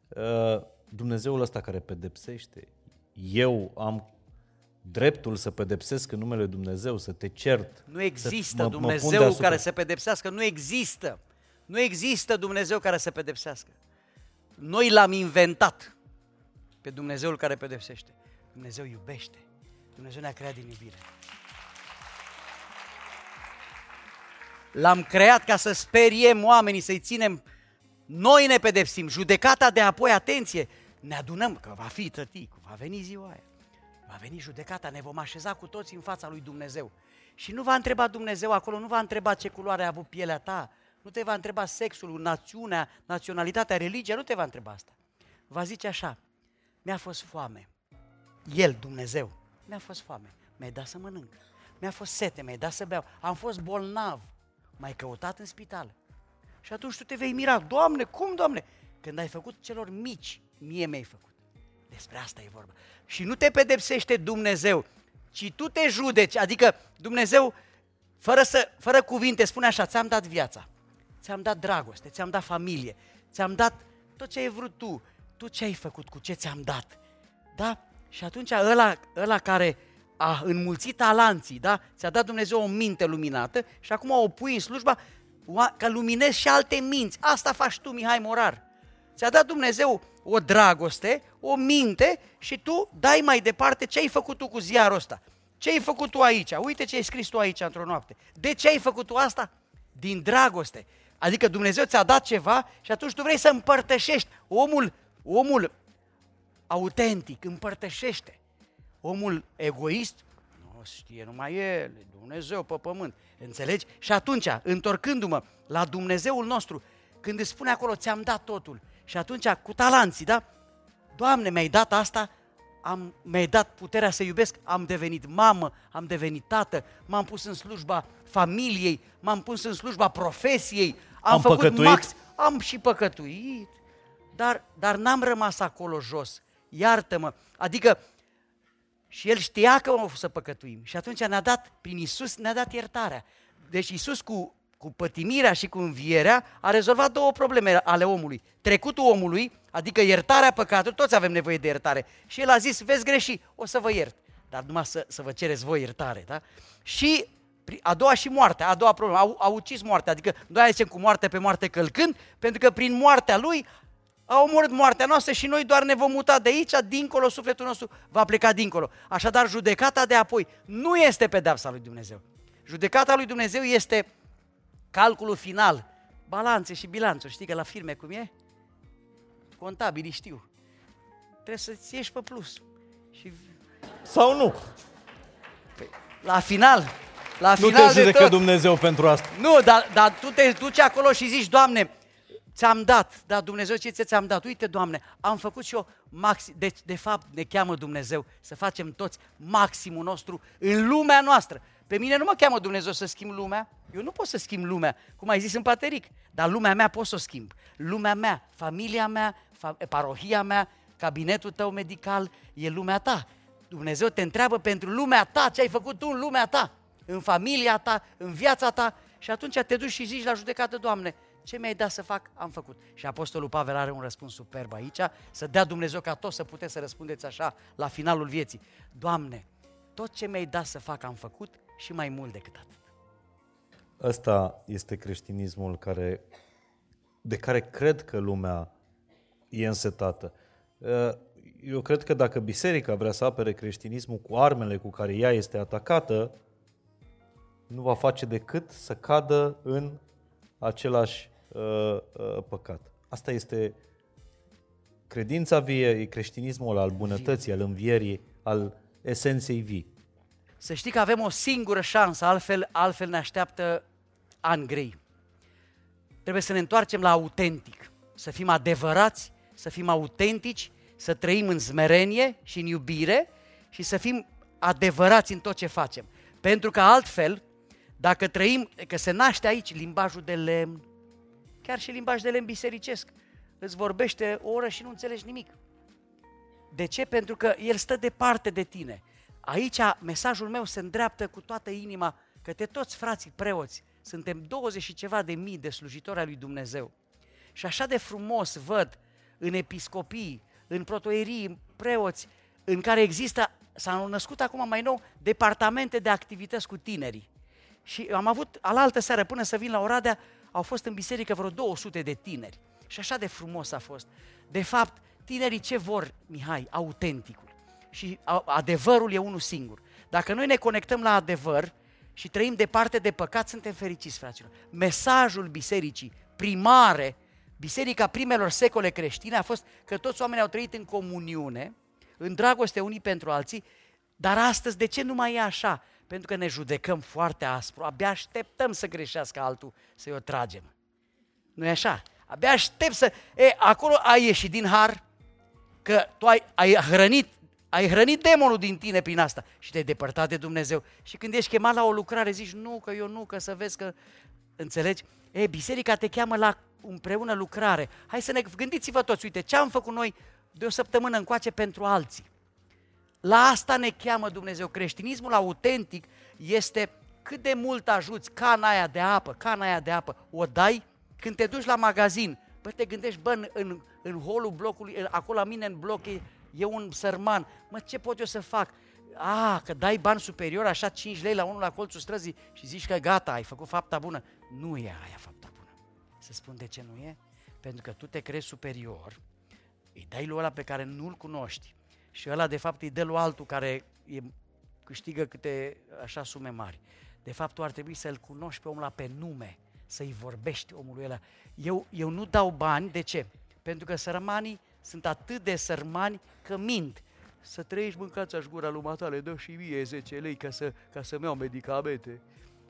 uh, Dumnezeul ăsta care pedepsește, eu am dreptul să pedepsesc în numele lui Dumnezeu, să te cert. Nu există să mă- mă pun Dumnezeu deasupra. care să pedepsească, nu există. Nu există Dumnezeu care să pedepsească. Noi l-am inventat pe Dumnezeul care pedepsește. Dumnezeu iubește. Dumnezeu ne-a creat din iubire. L-am creat ca să speriem oamenii, să-i ținem. Noi ne pedepsim. Judecata de apoi, atenție, ne adunăm, că va fi tăticu, va veni ziua aia. Va veni judecata, ne vom așeza cu toți în fața lui Dumnezeu. Și nu va întreba Dumnezeu acolo, nu va întreba ce culoare a avut pielea ta, nu te va întreba sexul, națiunea, naționalitatea, religia, nu te va întreba asta. Va zice așa, mi-a fost foame. El, Dumnezeu, mi-a fost foame, mi-ai dat să mănânc. Mi-a fost sete, mi-ai dat să beau. Am fost bolnav, m-ai căutat în spital. Și atunci tu te vei mira, Doamne, cum, Doamne? Când ai făcut celor mici, mie mi-ai făcut. Despre asta e vorba. Și nu te pedepsește Dumnezeu, ci tu te judeci. Adică Dumnezeu, fără, să, fără cuvinte, spune așa, ți-am dat viața, ți-am dat dragoste, ți-am dat familie, ți-am dat tot ce ai vrut tu. Tu ce ai făcut cu ce ți-am dat? Da? Și atunci ăla, ăla care a înmulțit talanții, da? Ți-a dat Dumnezeu o minte luminată și acum o pui în slujba oa- ca luminezi și alte minți. Asta faci tu, Mihai Morar. Ți-a dat Dumnezeu o dragoste, o minte și tu dai mai departe ce ai făcut tu cu ziarul ăsta. Ce ai făcut tu aici? Uite ce ai scris tu aici într-o noapte. De ce ai făcut tu asta? Din dragoste. Adică Dumnezeu ți-a dat ceva și atunci tu vrei să împărtășești. Omul, omul autentic împărtășește. Omul egoist nu știe numai el, e Dumnezeu pe pământ. Înțelegi? Și atunci, întorcându-mă la Dumnezeul nostru, când îți spune acolo, ți-am dat totul, și atunci, cu talanții, da? Doamne, mi-ai dat asta, am, mi-ai dat puterea să iubesc, am devenit mamă, am devenit tată, m-am pus în slujba familiei, m-am pus în slujba profesiei, am, Am făcut păcătuit? max, am și păcătuit, dar, dar n-am rămas acolo jos. Iartă-mă. Adică și el știa că o să păcătuim. Și atunci ne-a dat, prin Isus, ne-a dat iertarea. Deci Isus cu, cu pătimirea și cu învierea a rezolvat două probleme ale omului. Trecutul omului, adică iertarea păcatului, toți avem nevoie de iertare. Și el a zis, veți greși, o să vă iert. Dar numai să, să vă cereți voi iertare, da? Și pri- a doua și moartea, a doua problemă, au, au ucis moartea, adică noi zicem cu moarte pe moarte călcând, pentru că prin moartea lui a omorât moartea noastră și noi doar ne vom muta de aici, dincolo, sufletul nostru va pleca dincolo. Așadar, judecata de apoi nu este pedepsa lui Dumnezeu. Judecata lui Dumnezeu este calculul final, balanțe și bilanțuri. Știi că la firme cum e? Contabilii știu. Trebuie să-ți ieși pe plus. Și Sau nu? la final, la Nu final te de judecă tot, Dumnezeu pentru asta. Nu, dar, dar tu te duci acolo și zici, Doamne, ți-am dat, dar Dumnezeu ce ți- ți-am dat? Uite, Doamne, am făcut și eu maxim, deci de fapt ne cheamă Dumnezeu să facem toți maximul nostru în lumea noastră. Pe mine nu mă cheamă Dumnezeu să schimb lumea, eu nu pot să schimb lumea, cum ai zis în Pateric, dar lumea mea pot să o schimb. Lumea mea, familia mea, fa- parohia mea, cabinetul tău medical, e lumea ta. Dumnezeu te întreabă pentru lumea ta, ce ai făcut tu în lumea ta, în familia ta, în viața ta și atunci te duci și zici la judecată, Doamne, ce mi-ai dat să fac, am făcut. Și Apostolul Pavel are un răspuns superb aici, să dea Dumnezeu ca tot să puteți să răspundeți așa la finalul vieții. Doamne, tot ce mi-ai dat să fac am făcut și mai mult decât atât. Ăsta este creștinismul care, de care cred că lumea e însetată. Uh, Eu cred că dacă biserica vrea să apere creștinismul cu armele cu care ea este atacată, nu va face decât să cadă în același uh, uh, păcat. Asta este credința vie, e creștinismul al bunătății, al învierii, al esenței vii. Să știi că avem o singură șansă, altfel, altfel ne așteaptă ani grei. Trebuie să ne întoarcem la autentic, să fim adevărați, să fim autentici, să trăim în smerenie și în iubire și să fim adevărați în tot ce facem. Pentru că altfel, dacă trăim, că se naște aici limbajul de lemn, chiar și limbaj de lemn bisericesc, îți vorbește o oră și nu înțelegi nimic. De ce? Pentru că el stă departe de tine. Aici mesajul meu se îndreaptă cu toată inima către toți frații preoți. Suntem 20 și ceva de mii de slujitori ai lui Dumnezeu. Și așa de frumos văd în episcopii, în protoierii, în preoți, în care există, s-au născut acum mai nou, departamente de activități cu tinerii. Și am avut, alaltă seară, până să vin la Oradea, au fost în biserică vreo 200 de tineri. Și așa de frumos a fost. De fapt, tinerii ce vor, Mihai? Autenticul. Și a- adevărul e unul singur. Dacă noi ne conectăm la adevăr și trăim departe de păcat, suntem fericiți, fraților. Mesajul bisericii primare, biserica primelor secole creștine a fost că toți oamenii au trăit în comuniune, în dragoste unii pentru alții, dar astăzi de ce nu mai e așa? Pentru că ne judecăm foarte aspru, abia așteptăm să greșească altul, să-i o tragem. nu e așa? Abia aștept să... E, acolo ai ieșit din har, că tu ai, ai hrănit ai hrănit demonul din tine prin asta și te-ai depărtat de Dumnezeu. Și când ești chemat la o lucrare, zici, nu, că eu nu, că să vezi că... Înțelegi? E, biserica te cheamă la împreună lucrare. Hai să ne gândiți-vă toți, uite, ce am făcut noi de o săptămână încoace pentru alții. La asta ne cheamă Dumnezeu. Creștinismul autentic este cât de mult ajuți cana aia de apă, cana aia de apă, o dai când te duci la magazin, bă, te gândești, bă, în, în, în holul blocului, acolo la mine în bloc e, e un sărman, mă, ce pot eu să fac? A, că dai bani superior, așa 5 lei la unul la colțul străzii și zici că gata, ai făcut fapta bună. Nu e aia fapta bună. Să spun de ce nu e? Pentru că tu te crezi superior, îi dai lui ăla pe care nu-l cunoști și ăla de fapt îi dă lui altul care e, câștigă câte așa sume mari. De fapt, tu ar trebui să-l cunoști pe omul ăla pe nume, să-i vorbești omului ăla. Eu, eu nu dau bani, de ce? Pentru că sărmanii sunt atât de sărmani că mint. Să trăiești mâncați-aș gura lui matale, dă și mie 10 lei ca, să, ca să-mi iau medicamente.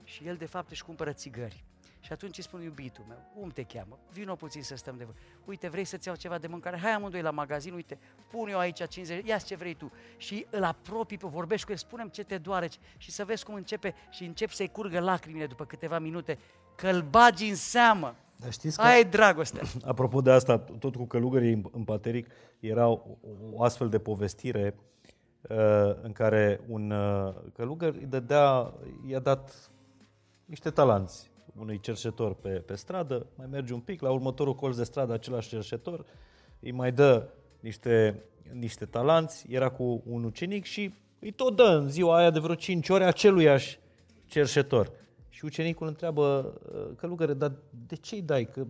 Și el de fapt își cumpără țigări. Și atunci îi spun iubitul meu, cum te cheamă? Vino puțin să stăm de vorbă. Uite, vrei să-ți iau ceva de mâncare? Hai amândoi la magazin, uite, pun eu aici 50, ia ce vrei tu. Și îl apropii, vorbești cu el, spunem ce te doare și să vezi cum începe și încep să-i curgă lacrimile după câteva minute, că îl bagi în seamă. Dar știți că, Aia e dragostea. apropo de asta, tot cu călugării în- în Pateric, era o, o astfel de povestire uh, în care un uh, călugăr îi dădea, i-a dat niște talanți unui cerșetor pe, pe stradă, mai merge un pic, la următorul colț de stradă același cerșetor, îi mai dă niște, niște talanți, era cu un ucenic și îi tot dă în ziua aia de vreo 5 ore aceluiași cerșetor. Și ucenicul întreabă, "Uh, călugăre, dar de ce îi dai? Că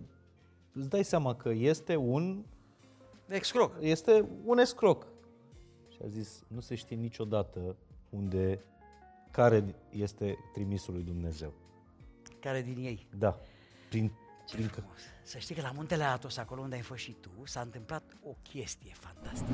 îți dai seama că este un, Excroc. este un escroc. Și a zis, nu se știe niciodată unde, care este trimisul lui Dumnezeu. Care din ei? Da. Prin, Ce prin că, frumos. Să știi că la Muntele Atos, acolo unde ai fost și tu, s-a întâmplat o chestie fantastică.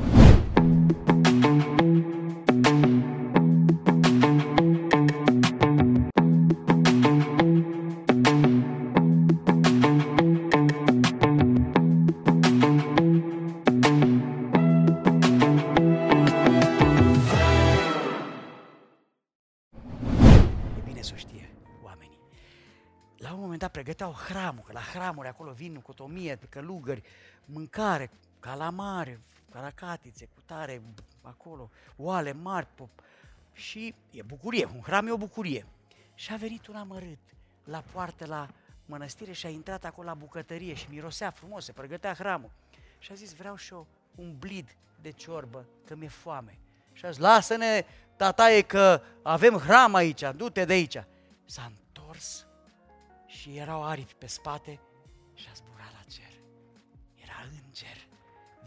Hramul, că la hramuri acolo vin cu o mie de călugări, mâncare, calamare, caracatițe, cu tare, acolo, oale mari, pop. și e bucurie, un hram e o bucurie. Și a venit un amărât la poartă la mănăstire și a intrat acolo la bucătărie și mirosea frumos, se pregătea hramul. Și a zis, vreau și eu un blid de ciorbă, că mi-e foame. Și a zis, lasă-ne, tataie, că avem hram aici, du-te de aici. S-a întors și erau aripi pe spate și a zburat la cer. Era înger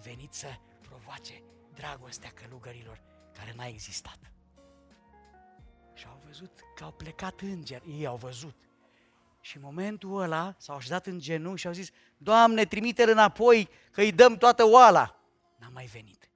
venit să provoace dragostea călugărilor care n-a existat. Și au văzut că au plecat îngeri, ei au văzut. Și în momentul ăla s-au așezat în genunchi și au zis, Doamne, trimite-l înapoi că îi dăm toată oala. N-a mai venit.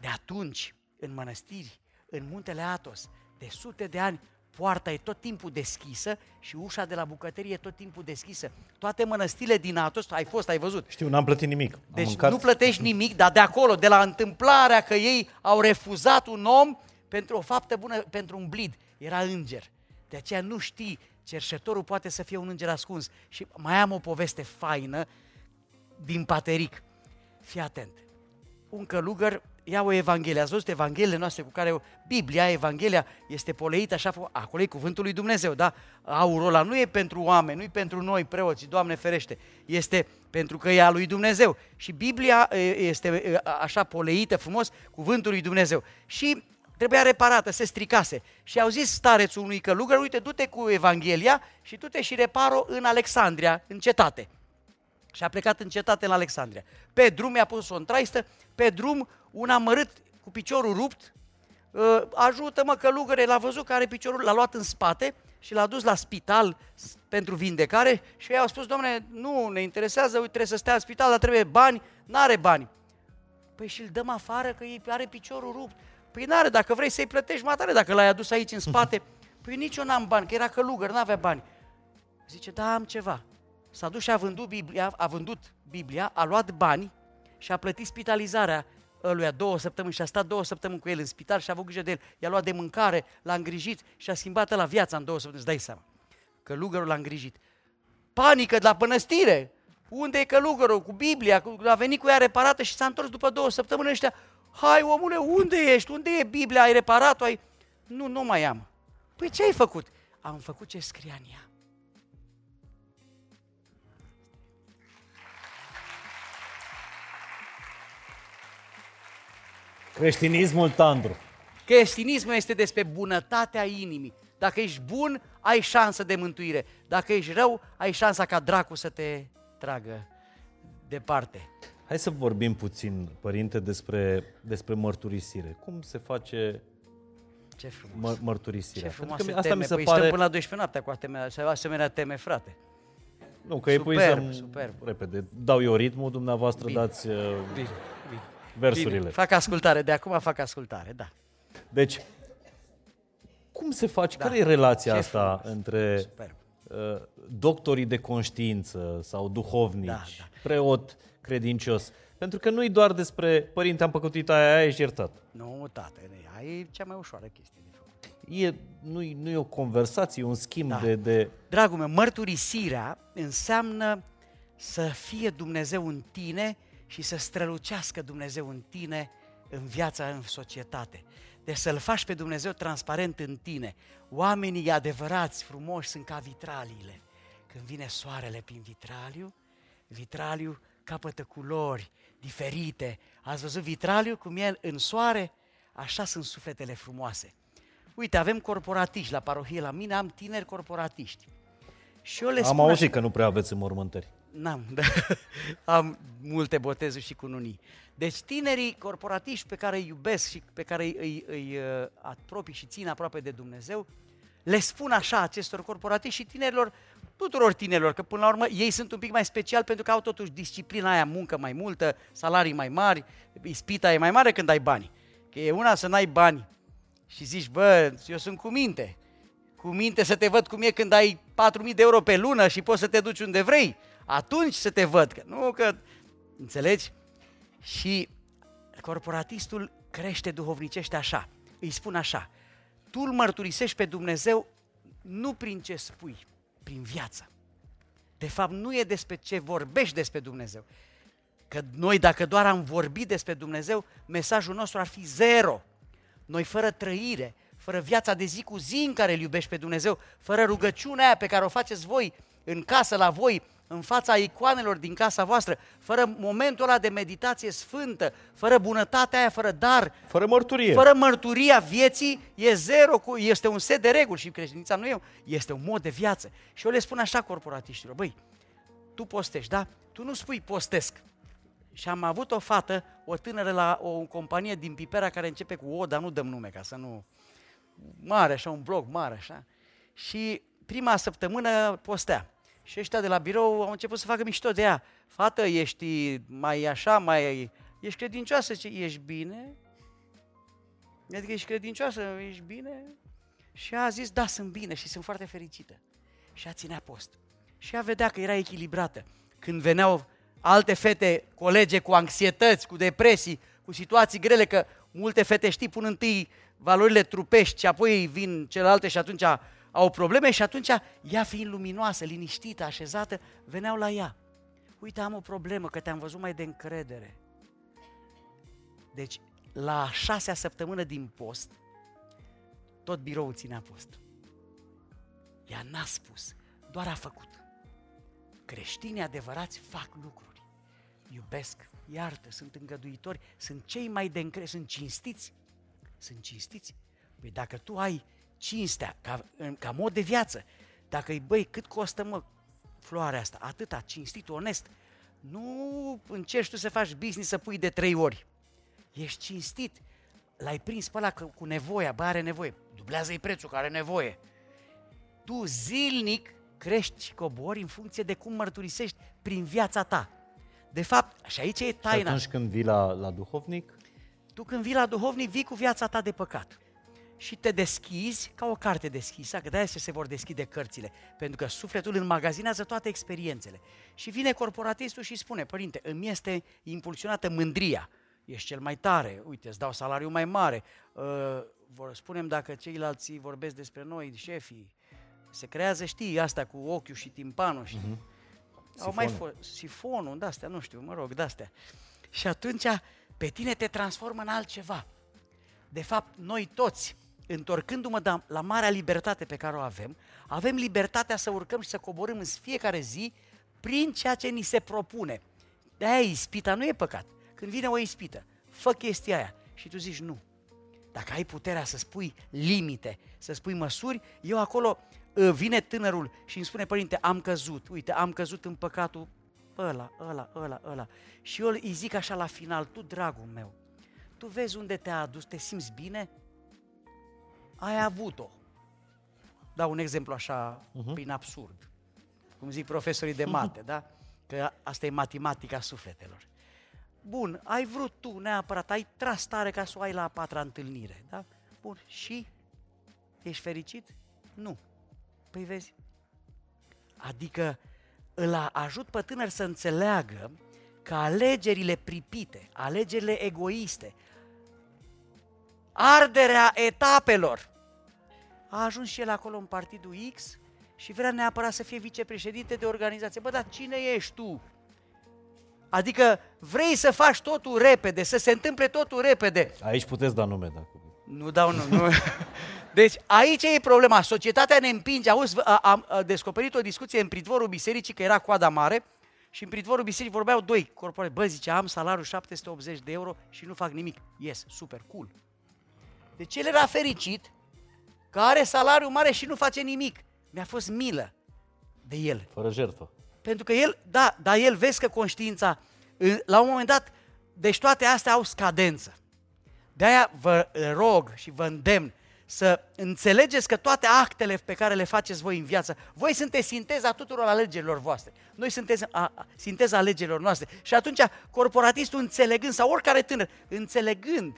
De atunci, în mănăstiri, în muntele Atos, de sute de ani, poarta e tot timpul deschisă și ușa de la bucătărie e tot timpul deschisă. Toate mănăstirile din Atos, ai fost, ai văzut, știu, n-am plătit nimic. Am deci mâncat, nu plătești nimic, dar de acolo, de la întâmplarea că ei au refuzat un om pentru o faptă bună, pentru un blid, era înger. De aceea nu știi, cerșetorul poate să fie un înger ascuns. Și mai am o poveste faină din Pateric. Fii atent. Un călugăr ia o Evanghelie. Ați văzut Evangheliile noastre cu care Biblia, Evanghelia, este poleită așa, fă- acolo e cuvântul lui Dumnezeu, da? Aurul ăla nu e pentru oameni, nu e pentru noi preoții, Doamne ferește, este pentru că e a lui Dumnezeu. Și Biblia e, este e, a- așa poleită frumos, cuvântul lui Dumnezeu. Și trebuia reparată, se stricase. Și au zis starețul unui călugăr, uite, du-te cu Evanghelia și du-te și reparo în Alexandria, în cetate. Și a plecat în cetate în Alexandria. Pe drum i-a pus-o în traistă, pe drum un amărât cu piciorul rupt, uh, ajută-mă călugăre, l-a văzut că are piciorul, l-a luat în spate și l-a dus la spital s- pentru vindecare și ei au spus, domne, nu ne interesează, uite, trebuie să stea în spital, dar trebuie bani, n-are bani. Păi și îl dăm afară că ei are piciorul rupt. Păi n-are, dacă vrei să-i plătești, matare, dacă l-ai adus aici în spate. Păi nici eu n-am bani, că era călugăr, n-avea bani. Zice, da, am ceva. S-a dus și a vândut Biblia, a vândut Biblia, a luat bani și a plătit spitalizarea ăluia două săptămâni și a stat două săptămâni cu el în spital și a avut grijă de el. I-a luat de mâncare, l-a îngrijit și a schimbat la viața în două săptămâni, îți dai seama. Călugărul l-a îngrijit. Panică de la pănăstire. Unde e călugărul? Cu Biblia, cu, a venit cu ea reparată și s-a întors după două săptămâni ăștia. Hai, omule, unde ești? Unde e Biblia? Ai reparat-o? Ai... Nu, nu mai am. Păi ce ai făcut? Am făcut ce scria în ea. Creștinismul tandru. Creștinismul este despre bunătatea inimii. Dacă ești bun, ai șansă de mântuire. Dacă ești rău, ai șansa ca dracu să te tragă departe. Hai să vorbim puțin, părinte, despre, despre mărturisire. Cum se face Ce frumos. mă, Ce mărturisirea? frumoase Pentru că teme. asta mi se păi pare... stăm până la 12 noaptea cu asemenea, asemenea teme, frate. Nu, că Superb, epuizăm superb. repede. Dau eu ritmul, dumneavoastră Bine. dați uh, Bine, bine. Versurile. Bine, fac ascultare, de acum fac ascultare, da. Deci, cum se face? Da. Care e relația Ce asta frumos. între Superb. uh, doctorii de conștiință sau duhovnici, Da, da. preot credincios. Pentru că nu-i doar despre, părinte, am păcătuit aia, aia ești iertat. Nu, tată, aia e cea mai ușoară chestie de făcut. E, nu-i, nu e o conversație, e un schimb Da. de, de... Dragul meu, mărturisirea înseamnă să fie Dumnezeu în tine și să strălucească Dumnezeu în tine în viața, în societate. Deci să-L faci pe Dumnezeu transparent în tine. Oamenii adevărați, frumoși, sunt ca vitraliile. Când vine soarele prin vitraliu, vitraliu capătă culori diferite. Ați văzut vitraliu cum e în soare? Așa sunt sufletele frumoase. Uite, avem corporatiști la parohie la mine, am tineri corporatiști. Și eu le Am spun auzit așa- că nu prea aveți înmormântări. N-am, da. am multe botezuri și cununii. Deci tinerii corporatiști pe care îi iubesc și pe care îi, îi, îi uh, apropii și țin aproape de Dumnezeu, le spun așa acestor corporatiști și tinerilor, tuturor tinerilor, că până la urmă ei sunt un pic mai special pentru că au totuși disciplina aia, muncă mai multă, salarii mai mari, ispita e mai mare când ai bani. Că e una să n-ai bani și zici, bă, eu sunt cu minte, cu minte să te văd cum e când ai 4.000 de euro pe lună și poți să te duci unde vrei. Atunci să te văd, că nu că... Înțelegi? Și corporatistul crește duhovnicește așa. Îi spun așa, tu îl mărturisești pe Dumnezeu nu prin ce spui, prin viață. De fapt, nu e despre ce vorbești despre Dumnezeu. Că noi, dacă doar am vorbit despre Dumnezeu, mesajul nostru ar fi zero. Noi fără trăire, fără viața de zi cu zi în care îl iubești pe Dumnezeu, fără rugăciunea aia pe care o faceți voi în casă la voi, în fața icoanelor din casa voastră, fără momentul ăla de meditație sfântă, fără bunătatea aia, fără dar, Fără mărturie. fără mărturia vieții, e zero, cu, este un set de reguli și creștinința nu e, este un mod de viață. Și eu le spun așa corporatiștilor, băi, tu postești, da? Tu nu spui postesc. Și am avut o fată, o tânără la o companie din Pipera care începe cu O, dar nu dăm nume ca să nu... Mare, așa, un blog mare, așa. Și prima săptămână postea. Și ăștia de la birou au început să facă mișto de ea. Fată, ești mai așa, mai... Ești credincioasă? Ce, ești bine? Adică ești credincioasă, ești bine? Și a zis, da, sunt bine și sunt foarte fericită. Și a ținea post. Și a vedea că era echilibrată. Când veneau alte fete, colege cu anxietăți, cu depresii, cu situații grele, că multe fete, știi, pun întâi valorile trupești și apoi vin celelalte și atunci au probleme și atunci ea fiind luminoasă, liniștită, așezată, veneau la ea. Uite, am o problemă, că te-am văzut mai de încredere. Deci, la a șasea săptămână din post, tot biroul ținea post. Ea n-a spus, doar a făcut. Creștinii adevărați fac lucruri. Iubesc, iartă, sunt îngăduitori, sunt cei mai de încredere, sunt cinstiți. Sunt cinstiți. Păi dacă tu ai cinstea ca, în- ca mod de viață, dacă îi băi, cât costă mă floarea asta, atâta, cinstit, onest, nu încerci tu să faci business să pui de trei ori. Ești cinstit, l-ai prins pe ăla că- cu nevoia, bă, are nevoie, dublează-i prețul, că are nevoie. Tu zilnic crești și cobori în funcție de cum mărturisești prin viața ta. De fapt, și aici e Și taina. atunci când vii la, la duhovnic, Tu când vii la duhovnic, vii cu viața ta de păcat. Și te deschizi ca o carte deschisă, că de-aia se vor deschide cărțile, pentru că sufletul înmagazinează toate experiențele. Și vine corporatistul și spune, părinte, îmi este impulsionată mândria, ești cel mai tare, uite, îți dau salariu mai mare, uh, vor, spunem dacă ceilalți vorbesc despre noi, șefii, se creează, știi, asta cu ochiul și timpanul și... Mhm. Au mai fost sifonul, de-astea, nu știu, mă rog, de-astea. Și atunci pe tine te transformă în altceva. De fapt, noi toți, întorcându-mă da- la marea libertate pe care o avem, avem libertatea să urcăm și să coborâm în fiecare zi prin ceea ce ni se propune. De-aia ispita nu e păcat. Când vine o ispită, fă chestia aia și tu zici nu. Dacă ai puterea să spui limite, să spui măsuri, eu acolo uh, vine tânărul și îmi spune, părinte, am căzut, uite, am căzut în păcatul ăla, ăla, ăla, ăla. Și eu îi zic așa la final, tu, dragul meu, tu vezi unde te-a adus, te simți bine? Ai avut-o. Dau un exemplu așa, uh-huh. prin absurd. Cum zic profesorii de mate, da? Că asta e matematica sufletelor. Bun, ai vrut tu neapărat, ai tras tare ca să o ai la a patra întâlnire, da? Bun, și? Ești fericit? Nu. Păi vezi, Adică îl ajut pe tânăr să înțeleagă că alegerile pripite, alegerile egoiste, arderea etapelor, a ajuns și el acolo în partidul X și vrea neapărat să fie vicepreședinte de organizație. Bă, dar cine ești tu? Adică vrei să faci totul repede, să se întâmple totul repede. Aici puteți da nume dacă... Nu dau nu, nu. Deci aici e problema. Societatea ne împinge. Auzi, am descoperit o discuție în pridvorul bisericii, că era coada mare, și în pridvorul bisericii vorbeau doi corporați. Bă, zice, am salariul 780 de euro și nu fac nimic. Yes, super, cool. Deci el era fericit că are salariu mare și nu face nimic. Mi-a fost milă de el. Fără jertfă. Pentru că el, da, dar el vezi că conștiința, la un moment dat, deci toate astea au scadență. De-aia vă rog și vă îndemn să înțelegeți că toate actele pe care le faceți voi în viață, voi sunteți sinteza tuturor alegerilor voastre. Noi suntem a, a, sinteza alegerilor noastre. Și atunci corporatistul înțelegând, sau oricare tânăr, înțelegând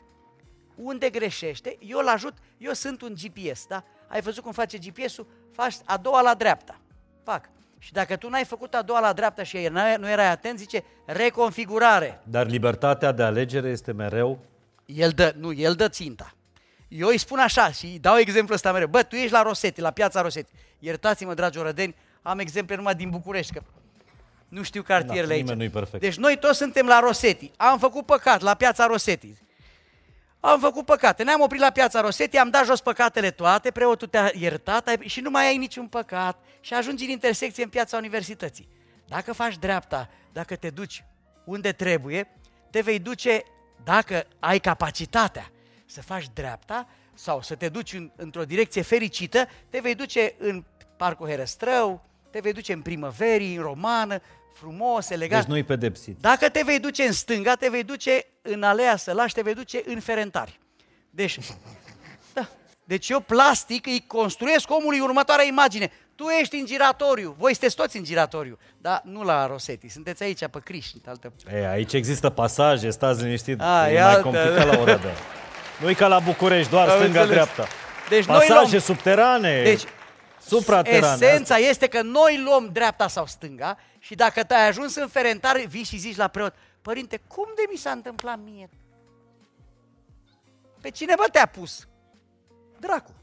unde greșește, eu îl ajut, eu sunt un GPS, da? Ai văzut cum face GPS-ul? Faci a doua la dreapta. Pac. Și dacă tu n-ai făcut a doua la dreapta și nu erai atent, zice reconfigurare. Dar libertatea de alegere este mereu? El dă, nu, el dă ținta. Eu îi spun așa și îi dau exemplu ăsta mereu. Bă, tu ești la Rosetti, la piața Rosetti. Iertați-mă, dragi orădeni, am exemple numai din București, că nu știu cartierele da, aici. Nu-i perfect. Deci noi toți suntem la Rosetti. Am făcut păcat la piața Rosetti. Am făcut păcate. Ne-am oprit la piața Rosetti, am dat jos păcatele toate, preotul te-a iertat și nu mai ai niciun păcat și ajungi în intersecție în piața universității. Dacă faci dreapta, dacă te duci unde trebuie, te vei duce, dacă ai capacitatea să faci dreapta sau să te duci în, într-o direcție fericită, te vei duce în Parcul Herăstrău, te vei duce în primăverii, în romană, frumos, elegant. Deci nu-i pedepsit. Dacă te vei duce în stânga, te vei duce în Alea Sălași, te vei duce în Ferentari. Deci, da. Deci eu plastic îi construiesc omului următoarea imagine. Tu ești în giratoriu, voi sunteți toți în giratoriu, dar nu la Rosetti, sunteți aici pe Criș. Altă... E, aici există pasaje, stați liniștit, A, e mai complicat la ora de nu e ca la București, doar stânga-dreapta. Deci Pasaje noi luăm... subterane. Deci Supraterane. Esența asta. este că noi luăm dreapta sau stânga și dacă te-ai ajuns în ferentare, vii și zici la preot, părinte, cum de mi s-a întâmplat mie? Pe cine bă te-a pus? Dracu.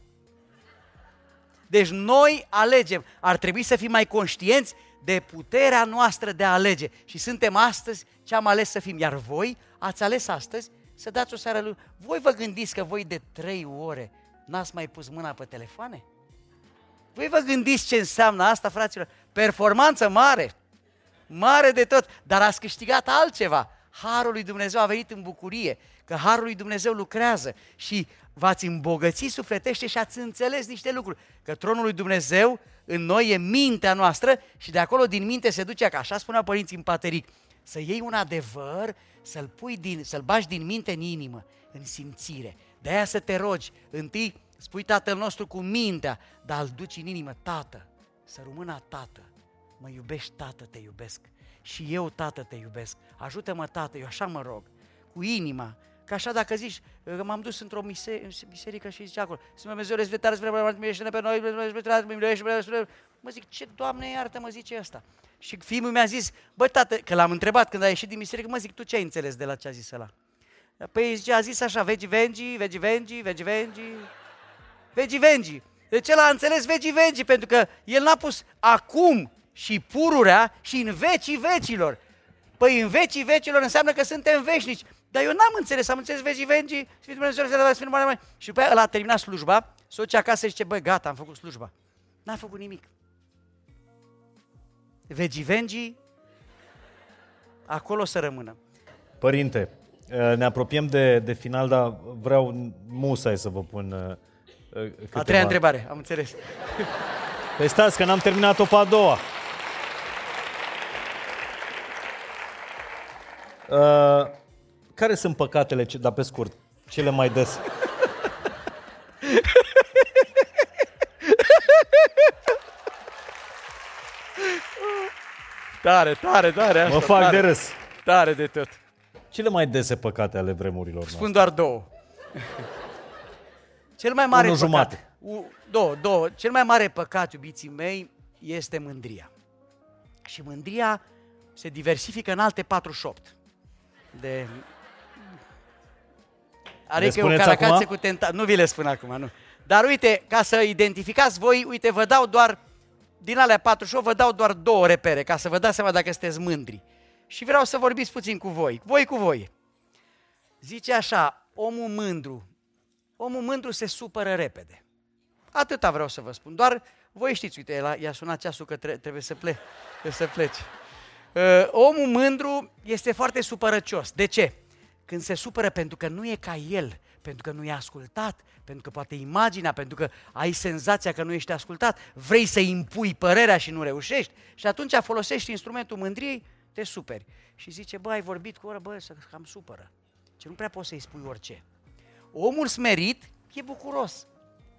Deci noi alegem. Ar trebui să fim mai conștienți de puterea noastră de a alege. Și suntem astăzi ce am ales să fim. Iar voi ați ales astăzi să dați o seară lui. Voi vă gândiți că voi de trei ore n-ați mai pus mâna pe telefoane? Voi vă gândiți ce înseamnă asta, fraților? Performanță mare, mare de tot, dar ați câștigat altceva. Harul lui Dumnezeu a venit în bucurie, că Harul lui Dumnezeu lucrează și v-ați îmbogățit sufletește și ați înțeles niște lucruri. Că tronul lui Dumnezeu în noi e mintea noastră și de acolo din minte se duce, ca așa spunea părinții în pateric, să iei un adevăr, să-l pui din, să-l bagi din minte în inimă, în simțire. De aia să te rogi, întâi spui Tatăl nostru cu mintea, dar îl duci în inimă, Tată, să rămână Tată, mă iubești, Tată, te iubesc. Și eu, Tată, te iubesc. Ajută-mă, Tată, eu așa mă rog, cu inima, Că așa dacă zici, m-am dus într-o biserică și zice acolo, să mă Dumnezeu răzvetare, să mă pe noi, mă zic, ce Doamne iartă, mă zice ăsta. Și fiul mi-a zis, bă tată, că l-am întrebat când a ieșit din biserică, mă zic, tu ce ai înțeles de la ce a zis ăla? Păi zice, a zis așa, vegi vengi, vegi vengi, vegi vengi, vegi vengi. Deci el a înțeles vegi vengi, pentru că el n-a pus acum și pururea și în vecii vecilor. Păi în vecii vecilor înseamnă că suntem veșnici. Dar eu n-am înțeles, am înțeles vegii vengi, Sfântul Dumnezeu să le Sfântul Mare Și după aia a terminat slujba, soția acasă zice, bă, gata, am făcut slujba. N-a făcut nimic. Vegii vengi, acolo să rămână. Părinte, eh, ne apropiem de, de final, dar vreau musai să vă pun uh, câteva... A treia întrebare, am înțeles. Păi stați că n-am terminat-o pe a doua. Uh, care sunt păcatele, dar pe scurt, cele mai des? Tare, tare, tare. Asta, mă fac tare, de râs. Tare de tot. Cele mai dese păcate ale vremurilor Spun noastre? doar două. Cel mai mare Unu păcat. Jumate. U, două, două. Cel mai mare păcat, iubiții mei, este mândria. Și mândria se diversifică în alte 48. De... Are Le că o spuneți caracațe acum? cu tenta... Nu vi le spun acum, nu. Dar uite, ca să identificați voi, uite, vă dau doar, din alea 48, vă dau doar două repere, ca să vă dați seama dacă sunteți mândri. Și vreau să vorbiți puțin cu voi, voi cu voi. Zice așa, omul mândru, omul mândru se supără repede. Atâta vreau să vă spun. Doar voi știți, uite, la, i-a sunat ceasul că tre- trebuie să, ple- trebuie să plece. Uh, omul mândru este foarte supărăcios. De ce? Când se supără pentru că nu e ca el, pentru că nu e ascultat, pentru că poate imaginea, pentru că ai senzația că nu ești ascultat, vrei să impui părerea și nu reușești și atunci folosești instrumentul mândriei, te superi. Și zice, bă, ai vorbit cu ora, bă, să cam supără. Ce nu prea poți să-i spui orice. Omul smerit e bucuros.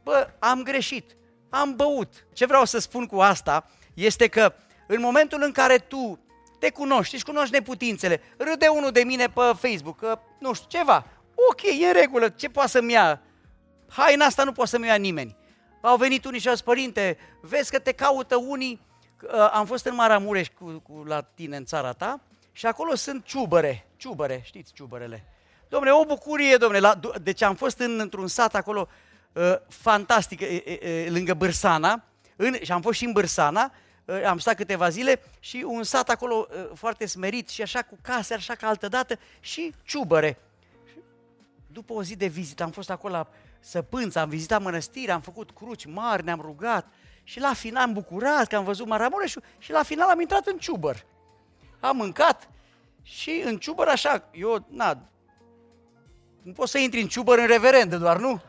Bă, am greșit, am băut. Ce vreau să spun cu asta este că în momentul în care tu te cunoști, își cunoști neputințele, râde unul de mine pe Facebook, că, nu știu, ceva, ok, e în regulă, ce poate să-mi ia? Haina asta nu poate să-mi ia nimeni. Au venit unii și au zis, părinte, vezi că te caută unii, Uh, am fost în Maramureș cu, cu, la tine în țara ta și acolo sunt ciubăre, ciubăre, știți ciubărele. Domne, o bucurie, domne, la, deci am fost în, într-un sat acolo uh, fantastic, uh, uh, lângă Bârsana, în, și am fost și în Bârsana, uh, am stat câteva zile și un sat acolo uh, foarte smerit și așa cu case, așa ca altă dată și ciubăre. După o zi de vizită am fost acolo la Săpânță, am vizitat mănăstirea, am făcut cruci mari, ne-am rugat și la final am bucurat că am văzut Maramureșul și la final am intrat în ciubăr. Am mâncat și în ciubăr așa, eu, na, nu poți să intri în ciubăr în reverendă doar, nu?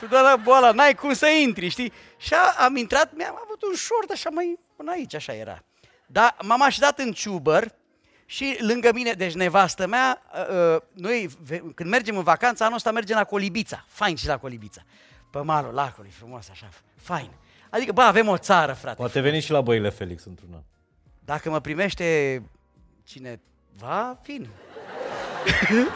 Tu doar la boala, n-ai cum să intri, știi? Și a, am intrat, mi-am avut un short așa mai până aici, așa era. Dar m-am așezat în ciubăr și lângă mine, deci nevastă mea, uh, noi ve- când mergem în vacanță, anul ăsta mergem la Colibița, fain și la Colibița. Pe malul lacului, frumos așa, fain. Adică, bă, avem o țară, frate. Poate veni și la băile Felix într-un an. Dacă mă primește cineva, fin.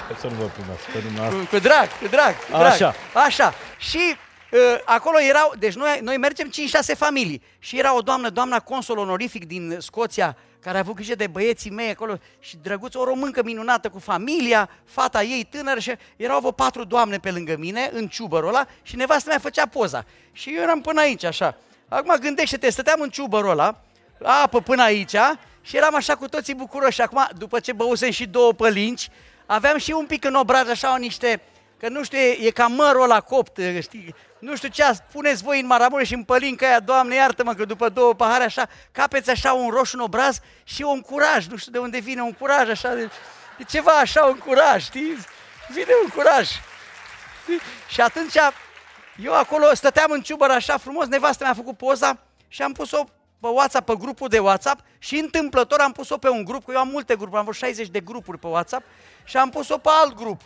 Hai să nu vă primească pe dumneavoastră. Cu, cu drag, cu drag, cu drag. Așa. Așa. Și uh, acolo erau, deci noi, noi mergem 5-6 familii. Și era o doamnă, doamna consul onorific din Scoția, care a avut grijă de băieții mei acolo și drăguț, o româncă minunată cu familia, fata ei tânără și erau vreo patru doamne pe lângă mine, în ciubărul ăla și nevastă mea făcea poza. Și eu eram până aici, așa. Acum gândește-te, stăteam în ciubărul ăla, apă până aici și eram așa cu toții bucuroși. Acum, după ce băusem și două pălinci, aveam și un pic în obraj așa o niște, că nu știu, e, e ca mărul ăla copt, știi, nu știu ce ați, puneți voi în maramure și în pălinca aia, Doamne, iartă-mă că după două pahare așa, capeți așa un roșu în obraz și un curaj, nu știu de unde vine un curaj așa, de, de ceva așa, un curaj, știi? Vine un curaj. Știi? Și atunci eu acolo stăteam în ciubăr așa frumos, nevastă mi-a făcut poza și am pus-o pe WhatsApp, pe grupul de WhatsApp și întâmplător am pus-o pe un grup, că eu am multe grupuri, am vreo 60 de grupuri pe WhatsApp și am pus-o pe alt grup.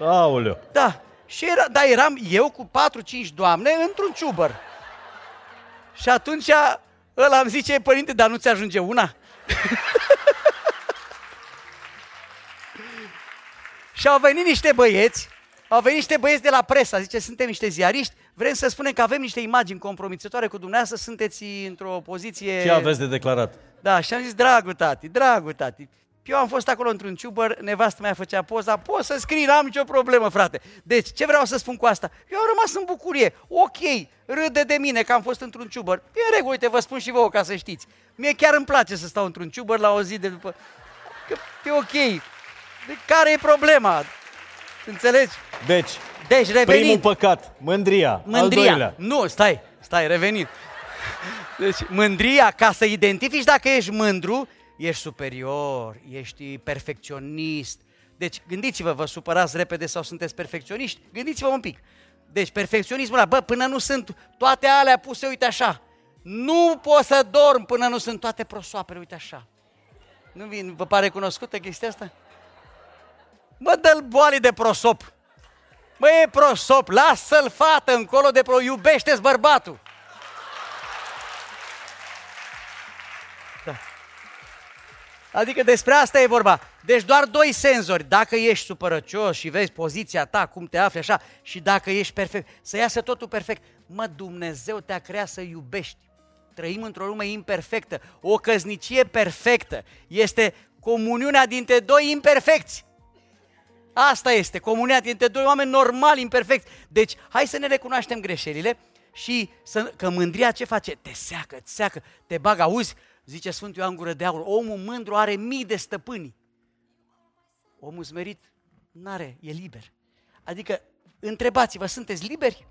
Aoleu. Da, și era, da, eram eu cu 4-5 doamne într-un ciubăr. Și atunci ăla îmi zice, părinte, dar nu ți ajunge una? și au venit niște băieți, au venit niște băieți de la presă, zice, suntem niște ziariști, vrem să spunem că avem niște imagini compromițătoare cu dumneavoastră, sunteți într-o poziție... Ce aveți de declarat? Da, și am zis, dragul tati, dragul tati, eu am fost acolo într-un ciubăr, nevastă mea făcea poza, poți să scrii, n-am nicio problemă, frate. Deci, ce vreau să spun cu asta? Eu am rămas în bucurie, ok, râde de mine că am fost într-un ciubăr. E în regulă, uite, vă spun și vouă ca să știți. Mie chiar îmi place să stau într-un ciubăr la o zi de după... Că e ok. De care e problema? Înțelegi? Deci, Deci, revenind. primul păcat, mândria. Al Mândria. doilea. Nu, stai, stai, revenind. Deci, mândria, ca să identifici dacă ești mândru, ești superior, ești perfecționist. Deci, gândiți-vă, vă supărați repede sau sunteți perfecționiști? Gândiți-vă un pic. Deci, perfecționismul ăla, bă, până nu sunt toate alea puse, uite așa. Nu pot să dorm până nu sunt toate prosoapele, uite așa. Nu vin, vă pare cunoscută chestia asta? Mă, dă-l boalii de prosop. Mă, e prosop, lasă-l fată încolo de pro, iubește-ți bărbatul. Adică despre asta e vorba. Deci doar doi senzori. Dacă ești supărăcios și vezi poziția ta, cum te afli așa, și dacă ești perfect, să iasă totul perfect. Mă, Dumnezeu te-a creat să iubești. Trăim într-o lume imperfectă. O căznicie perfectă este comuniunea dintre doi imperfecți. Asta este, comunia dintre doi oameni normali, imperfecti. Deci, hai să ne recunoaștem greșelile și să, că mândria ce face? Te seacă, te seacă, te bagă, auzi, zice Sfântul Ioan Gură de Aur, omul mândru are mii de stăpâni. Omul smerit n-are, e liber. Adică, întrebați-vă, sunteți liberi?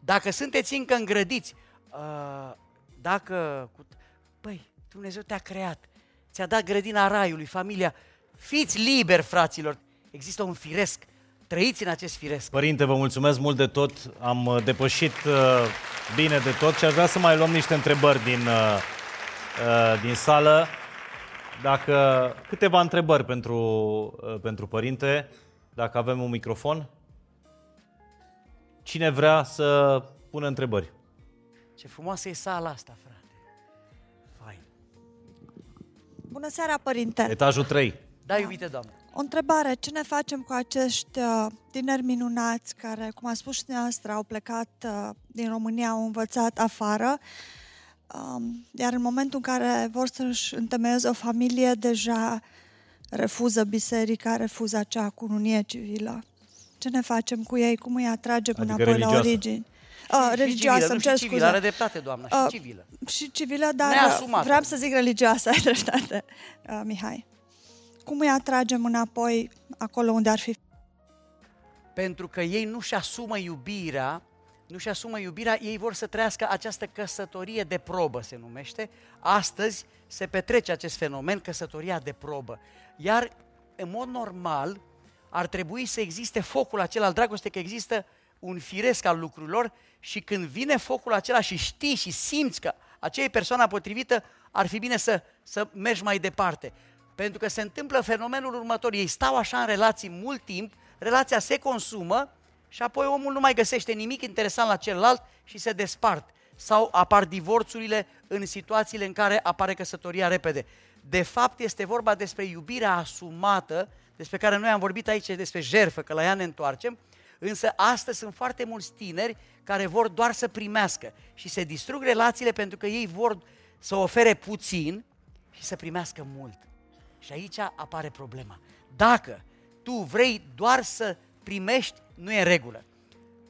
Dacă sunteți încă îngrădiți, uh, dacă... Păi, Dumnezeu te-a creat, ți-a dat grădina raiului, familia, fiți liberi, fraților, Există un firesc. Trăiți în acest firesc. Părinte, vă mulțumesc mult de tot. Am uh, depășit uh, bine de tot și aș vrea să mai luăm niște întrebări din, uh, din sală. Dacă câteva întrebări pentru, pentru părinte, dacă avem un microfon. Cine vrea să pună întrebări? Ce frumoasă e sala asta, frate. Fain. Bună seara, părinte. Etajul 3. Da, iubite doamne. O întrebare, ce ne facem cu acești uh, tineri minunați care, cum a spus și dumneavoastră, au plecat uh, din România, au învățat afară, um, iar în momentul în care vor să-și întemeieze o familie, deja refuză biserica, refuză acea cununie civilă. Ce ne facem cu ei? Cum îi atragem adică înapoi religioasă. la origini? Uh, religioasă, civilă, îmi cer scuze. Civilă, are dreptate, doamna, și uh, civilă. Și civilă, dar Neasumată. vreau să zic religioasă, ai dreptate, uh, Mihai cum îi atragem înapoi acolo unde ar fi? Pentru că ei nu-și asumă iubirea, nu-și asumă iubirea, ei vor să trăiască această căsătorie de probă, se numește. Astăzi se petrece acest fenomen, căsătoria de probă. Iar, în mod normal, ar trebui să existe focul acela al dragostei, că există un firesc al lucrurilor și când vine focul acela și știi și simți că aceea e persoana potrivită, ar fi bine să, să mergi mai departe. Pentru că se întâmplă fenomenul următor. Ei stau așa în relații mult timp, relația se consumă și apoi omul nu mai găsește nimic interesant la celălalt și se despart. Sau apar divorțurile în situațiile în care apare căsătoria repede. De fapt, este vorba despre iubirea asumată, despre care noi am vorbit aici, despre jerfă, că la ea ne întoarcem, însă astăzi sunt foarte mulți tineri care vor doar să primească și se distrug relațiile pentru că ei vor să ofere puțin și să primească mult. Și aici apare problema. Dacă tu vrei doar să primești, nu e în regulă.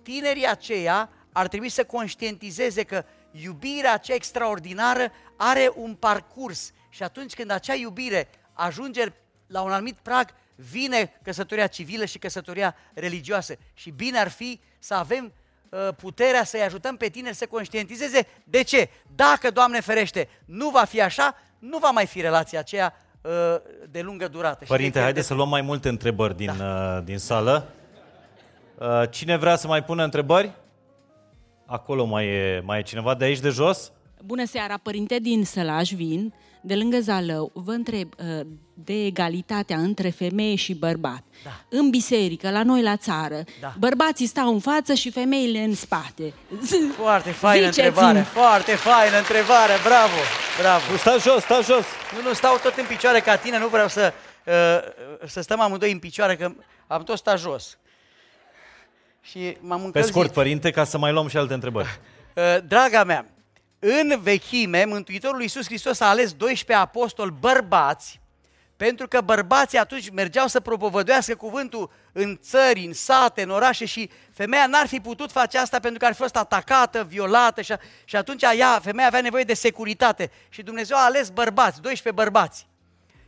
Tinerii aceia ar trebui să conștientizeze că iubirea aceea extraordinară are un parcurs și atunci când acea iubire ajunge la un anumit prag, vine căsătoria civilă și căsătoria religioasă. Și bine ar fi să avem uh, puterea să-i ajutăm pe tineri să conștientizeze de ce. Dacă, Doamne ferește, nu va fi așa, nu va mai fi relația aceea Uh, de lungă durată. Părinte, haideți să luăm mai multe întrebări din, da. Uh, din sală. Uh, cine vrea să mai pună întrebări? Acolo mai e, mai e cineva de aici de jos? Bună seara, părinte din Sălaj vin de lângă Zalău, vă întreb uh, de egalitatea între femeie și bărbat. Da. În biserică, la noi la țară, da. bărbații stau în față și femeile în spate. Foarte faină întrebare, foarte faină întrebare, bravo, bravo. Sta jos, sta jos. Nu, nu, stau tot în picioare ca tine, nu vreau să, uh, să stăm amândoi în picioare, că am tot stat jos. Și m-am încălzit. Pe scurt, părinte, ca să mai luăm și alte întrebări. Uh, draga mea, în vechime, Mântuitorul Iisus Hristos a ales 12 apostoli bărbați, pentru că bărbații atunci mergeau să propovăduiască cuvântul în țări, în sate, în orașe și femeia n-ar fi putut face asta pentru că ar fi fost atacată, violată și, și atunci ea, femeia avea nevoie de securitate și Dumnezeu a ales bărbați, 12 bărbați.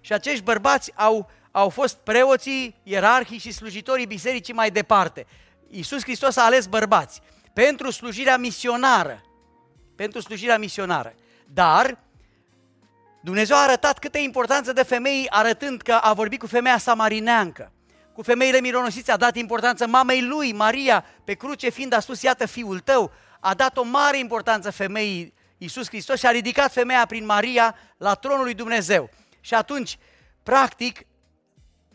Și acești bărbați au, au fost preoții, ierarhii și slujitorii bisericii mai departe. Iisus Hristos a ales bărbați pentru slujirea misionară pentru slujirea misionară. Dar Dumnezeu a arătat câtă importanță de femei arătând că a vorbit cu femeia samarineancă. Cu femeile mironosiți a dat importanță mamei lui, Maria, pe cruce fiind a spus, iată fiul tău. A dat o mare importanță femeii Iisus Hristos și a ridicat femeia prin Maria la tronul lui Dumnezeu. Și atunci, practic,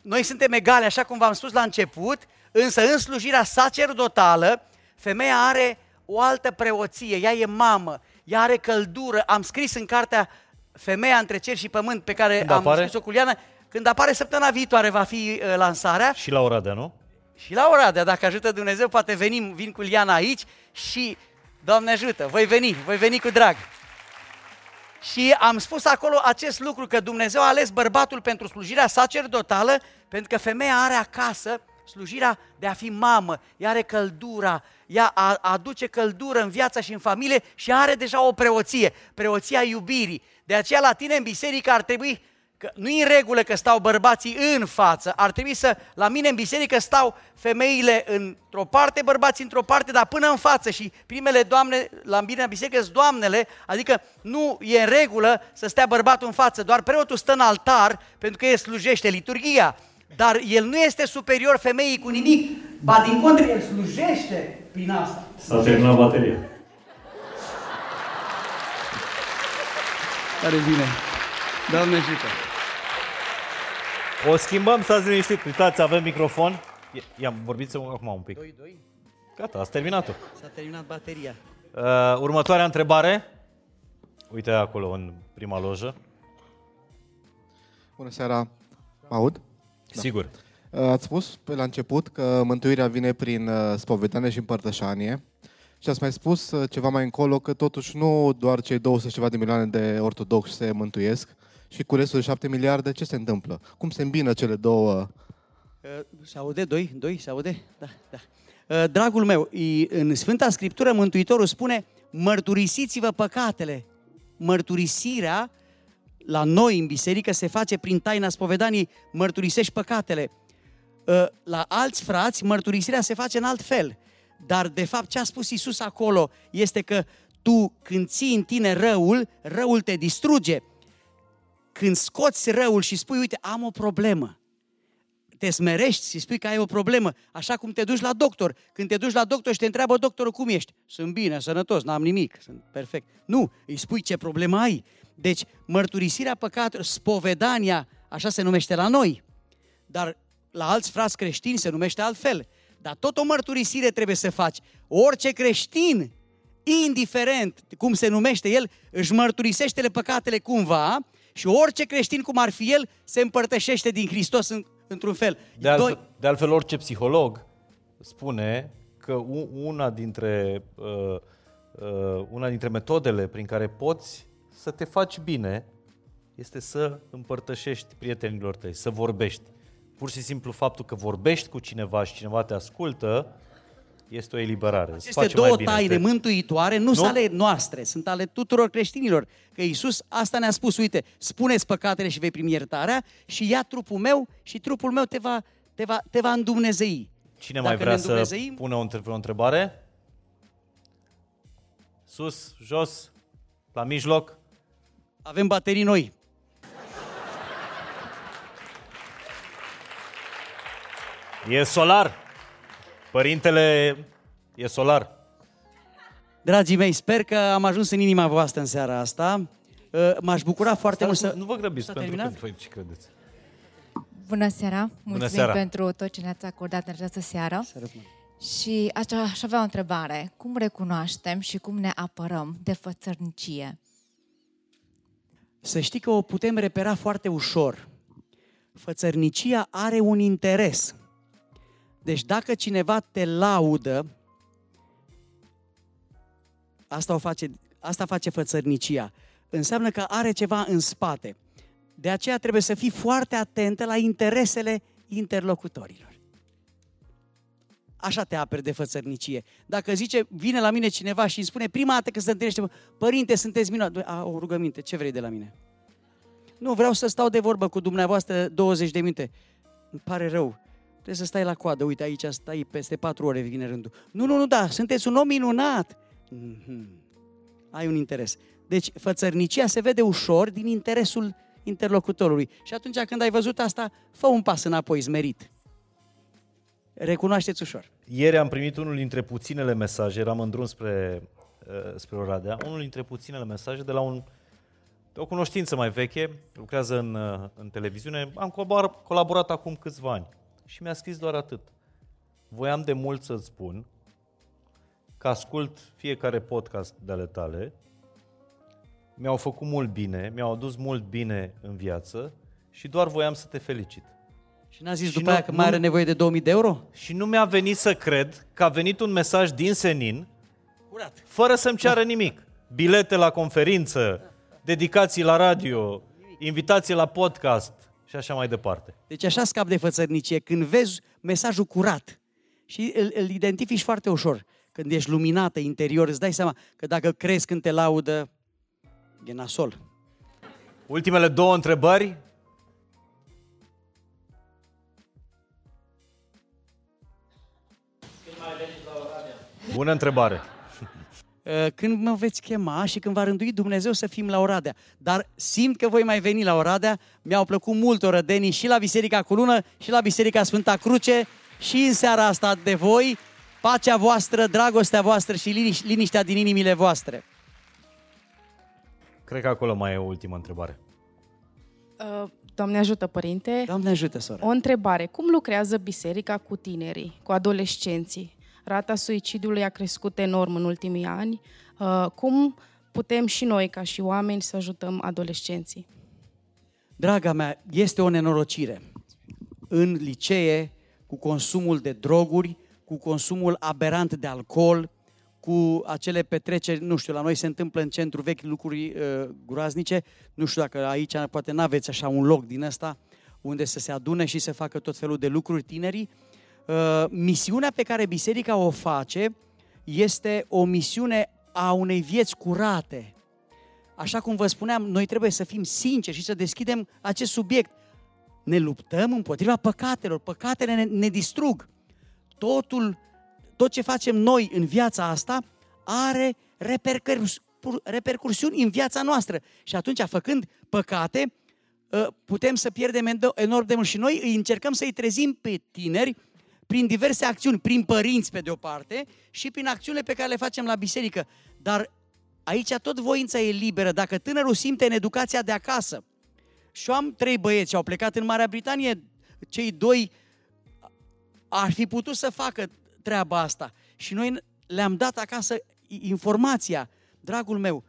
noi suntem egale, așa cum v-am spus la început, însă în slujirea sacerdotală, femeia are o altă preoție, ea e mamă, ea are căldură. Am scris în cartea femeia între cer și pământ pe care Când am apare? spus-o cu Liana, când apare săptămâna viitoare va fi uh, lansarea Și la Oradea, nu? și la Oradea, dacă ajută Dumnezeu, poate venim, vin cu Liana aici și, Doamne ajută, voi veni, voi veni cu drag. Și am spus acolo acest lucru, că Dumnezeu a ales bărbatul pentru slujirea sacerdotală, pentru că femeia are acasă slujirea de a fi mamă, ea are căldura, ea a- aduce căldură în viața și în familie și are deja o preoție, preoția iubirii. De aceea la tine în biserică ar trebui că nu e în regulă că stau bărbații în față, ar trebui să, la mine în biserică stau femeile într-o parte, bărbații într-o parte, dar până în față și primele doamne, la mine în biserică sunt doamnele, adică nu e în regulă să stea bărbatul în față, doar preotul stă în altar pentru că el slujește liturgia, dar el nu este superior femeii cu nimic, ba din contră, el slujește prin asta. S-a terminat bateria. Care bine. Doamne ajută. O schimbăm, stați liniștit. Uitați, avem microfon. I-am vorbit să acum un pic. 2, 2. Gata, ați terminat-o. S-a terminat bateria. Uh, următoarea întrebare. Uite acolo, în prima lojă. Bună seara, mă aud? Da. Sigur. Uh, Ați spus pe la început că mântuirea vine prin uh, spovedanie și împărtășanie și ați mai spus uh, ceva mai încolo că totuși nu doar cei 200 și ceva de milioane de ortodoxi se mântuiesc și cu restul de 7 miliarde ce se întâmplă? Cum se îmbină cele două? Uh, Se aude? Doi? Doi? Se aude? Da, da. Uh, Dragul meu, i- în Sfânta Scriptură Mântuitorul spune mărturisiți-vă păcatele. Mărturisirea la noi în biserică se face prin taina spovedanii, mărturisești păcatele. Uh, La alți frați, mărturisirea se face în alt fel. Dar, de fapt, ce a spus Isus acolo este că tu, când ții în tine răul, răul te distruge. Când scoți răul și spui, uite, am o problemă, te smerești și spui că ai o problemă, așa cum te duci la doctor. Când te duci la doctor și te întreabă doctorul cum ești, sunt bine, sănătos, n-am nimic, sunt perfect. Nu, îi spui ce problemă ai. Deci, mărturisirea păcatelor, spovedania, așa se numește la noi, dar la alți frați creștini se numește altfel. Dar tot o mărturisire trebuie să faci. Orice creștin, indiferent cum se numește el, își mărturisește păcatele cumva și orice creștin, cum ar fi el, se împărtășește din Hristos în, într-un fel. De altfel, de altfel, orice psiholog spune că u- una dintre, uh, uh, una dintre metodele prin care poți să te faci bine este să împărtășești prietenilor tăi, să vorbești. Pur și simplu faptul că vorbești cu cineva și cineva te ascultă este o eliberare. Îți Aceste face două mai bine. taine Te- mântuitoare nu, sunt ale noastre, sunt ale tuturor creștinilor. Că Iisus asta ne-a spus, uite, spuneți păcatele și vei primi iertarea și ia trupul meu și trupul meu te va, te va, te va îndumnezei. Cine Dacă mai vrea ne să îndumnezeim- pună o, între- o întrebare? Sus, jos, la mijloc. Avem baterii noi. E solar. Părintele e solar. Dragii mei, sper că am ajuns în inima voastră în seara asta. Uh, M-aș bucura foarte mult Stați, să... nu, nu vă grăbiți S-a pentru că terminat? voi ce credeți. Bună seara! Mulțumim seara. pentru tot ce ne-ați acordat în această seară. Să răspund. Și aș, aș avea o întrebare. Cum recunoaștem și cum ne apărăm de fățărnicie? Să știi că o putem repera foarte ușor. Fățărnicia are un interes. Deci dacă cineva te laudă, asta, o face, asta face fățărnicia. Înseamnă că are ceva în spate. De aceea trebuie să fii foarte atentă la interesele interlocutorilor. Așa te aperi de fățărnicie. Dacă zice, vine la mine cineva și îmi spune prima dată că se întâlnește, mă, părinte, sunteți minunat. A, o rugăminte, ce vrei de la mine? Nu, vreau să stau de vorbă cu dumneavoastră 20 de minute. Îmi pare rău. Trebuie să stai la coadă. Uite, aici stai peste patru ore, vine rândul. Nu, nu, nu, da, sunteți un om minunat. Mhm. Ai un interes. Deci, fățărnicia se vede ușor din interesul interlocutorului. Și atunci când ai văzut asta, fă un pas înapoi, zmerit. Recunoașteți ușor. Ieri am primit unul dintre puținele mesaje, eram în drum spre, uh, spre Oradea, unul dintre puținele mesaje de la un, de o cunoștință mai veche, lucrează în, uh, în televiziune, am colabor- colaborat acum câțiva ani și mi-a scris doar atât. Voiam de mult să-ți spun că ascult fiecare podcast de ale tale mi-au făcut mult bine, mi-au adus mult bine în viață și doar voiam să te felicit. Și n-a zis și după nu, aia că mai are nevoie de 2000 de euro? Și nu mi-a venit să cred că a venit un mesaj din senin, Curat. fără să-mi ceară nimic. Bilete la conferință, dedicații la radio, invitații la podcast și așa mai departe. Deci așa scap de fățărnicie, când vezi mesajul curat și îl, îl identifici foarte ușor. Când ești luminată interior, îți dai seama că dacă crezi când te laudă, e nasol. Ultimele două întrebări. Bună întrebare. Uh, când mă veți chema și când va rândui Dumnezeu să fim la Oradea. Dar simt că voi mai veni la Oradea. Mi-au plăcut mult orădenii și la Biserica Colună și la Biserica Sfânta Cruce și în seara asta de voi, pacea voastră, dragostea voastră și liniș- liniștea din inimile voastre. Cred că acolo mai e o ultimă întrebare. Uh, Doamne ajută, părinte. Doamne ajută, soră. O întrebare. Cum lucrează biserica cu tinerii, cu adolescenții? Rata suicidului a crescut enorm în ultimii ani. Uh, cum putem și noi, ca și oameni, să ajutăm adolescenții? Draga mea, este o nenorocire. În licee, cu consumul de droguri, cu consumul aberant de alcool, cu acele petreceri, nu știu, la noi se întâmplă în centru vechi lucruri uh, groaznice, nu știu dacă aici poate n-aveți așa un loc din ăsta unde să se adune și să facă tot felul de lucruri tinerii. Uh, misiunea pe care biserica o face este o misiune a unei vieți curate. Așa cum vă spuneam, noi trebuie să fim sinceri și să deschidem acest subiect. Ne luptăm împotriva păcatelor, păcatele ne, ne distrug. Totul tot ce facem noi în viața asta are repercurs, repercursiuni în viața noastră. Și atunci, făcând păcate, ă, putem să pierdem enorm de mult. Și noi îi încercăm să-i trezim pe tineri prin diverse acțiuni, prin părinți pe de-o parte și prin acțiunile pe care le facem la biserică. Dar aici tot voința e liberă. Dacă tânărul simte în educația de acasă, și eu am trei băieți, au plecat în Marea Britanie, cei doi ar fi putut să facă treaba asta. Și noi le-am dat acasă informația, dragul meu,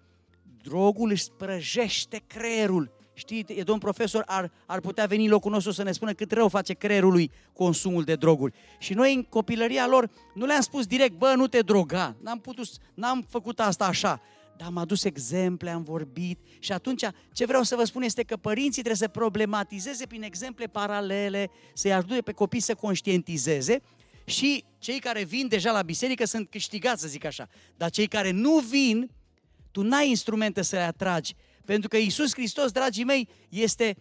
drogul își sprăjește creierul. Știi, e domn profesor, ar, ar putea veni în locul nostru să ne spună cât rău face creierului consumul de droguri. Și noi în copilăria lor nu le-am spus direct, bă, nu te droga. N-am, putut, n-am făcut asta așa. Dar am adus exemple, am vorbit și atunci ce vreau să vă spun este că părinții trebuie să problematizeze prin exemple paralele, să-i ajute pe copii să conștientizeze și cei care vin deja la biserică sunt câștigați, să zic așa. Dar cei care nu vin, tu n-ai instrumente să le atragi. Pentru că Iisus Hristos, dragii mei, este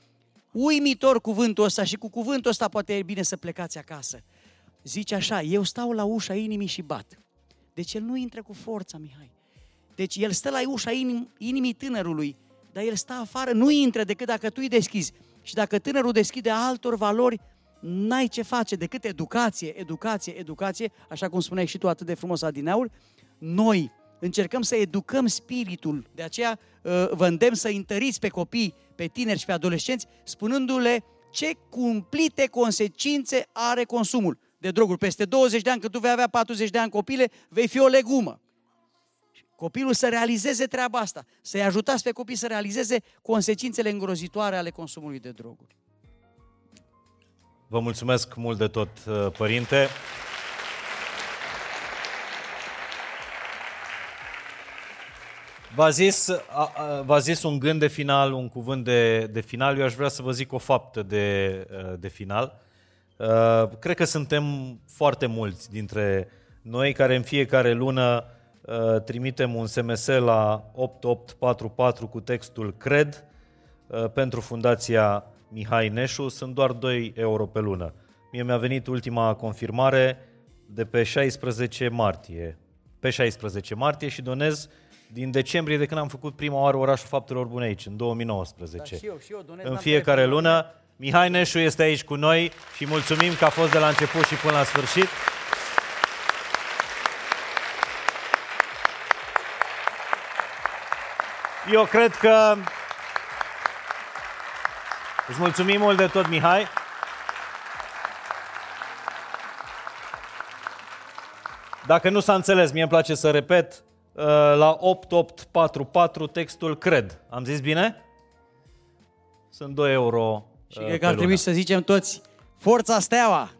uimitor cuvântul ăsta și cu cuvântul ăsta poate e bine să plecați acasă. Zice așa, eu stau la ușa inimii și bat. Deci el nu intră cu forța, Mihai. Deci el stă la ușa inim, inimii tânărului, dar el stă afară, nu intră decât dacă tu îi deschizi. Și dacă tânărul deschide altor valori, n-ai ce face decât educație, educație, educație, așa cum spuneai și tu atât de frumos adineauri, noi încercăm să educăm spiritul, de aceea uh, vă îndemn să întăriți pe copii, pe tineri și pe adolescenți, spunându-le ce cumplite consecințe are consumul de droguri. Peste 20 de ani, când tu vei avea 40 de ani copile, vei fi o legumă. Copilul să realizeze treaba asta, să-i ajutați pe copii să realizeze consecințele îngrozitoare ale consumului de droguri. Vă mulțumesc mult de tot, uh, părinte. V-a zis, v-a zis un gând de final, un cuvânt de, de final. Eu aș vrea să vă zic o faptă de, uh, de final. Uh, cred că suntem foarte mulți dintre noi care în fiecare lună trimitem un SMS la 8844 cu textul CRED pentru Fundația Mihai Neșu, sunt doar 2 euro pe lună. Mie mi-a venit ultima confirmare de pe 16 martie. Pe 16 martie și donez din decembrie de când am făcut prima oară Orașul Faptelor Bune aici, în 2019. Da, și eu, și eu donez în fiecare lună. Mihai Neșu este aici cu noi și mulțumim că a fost de la început și până la sfârșit. Eu cred că Îți mulțumim mult de tot, Mihai. Dacă nu s-a înțeles, mie îmi place să repet, la 8844 textul cred. Am zis bine? Sunt 2 euro Și cred că ar trebui să zicem toți Forța Steaua!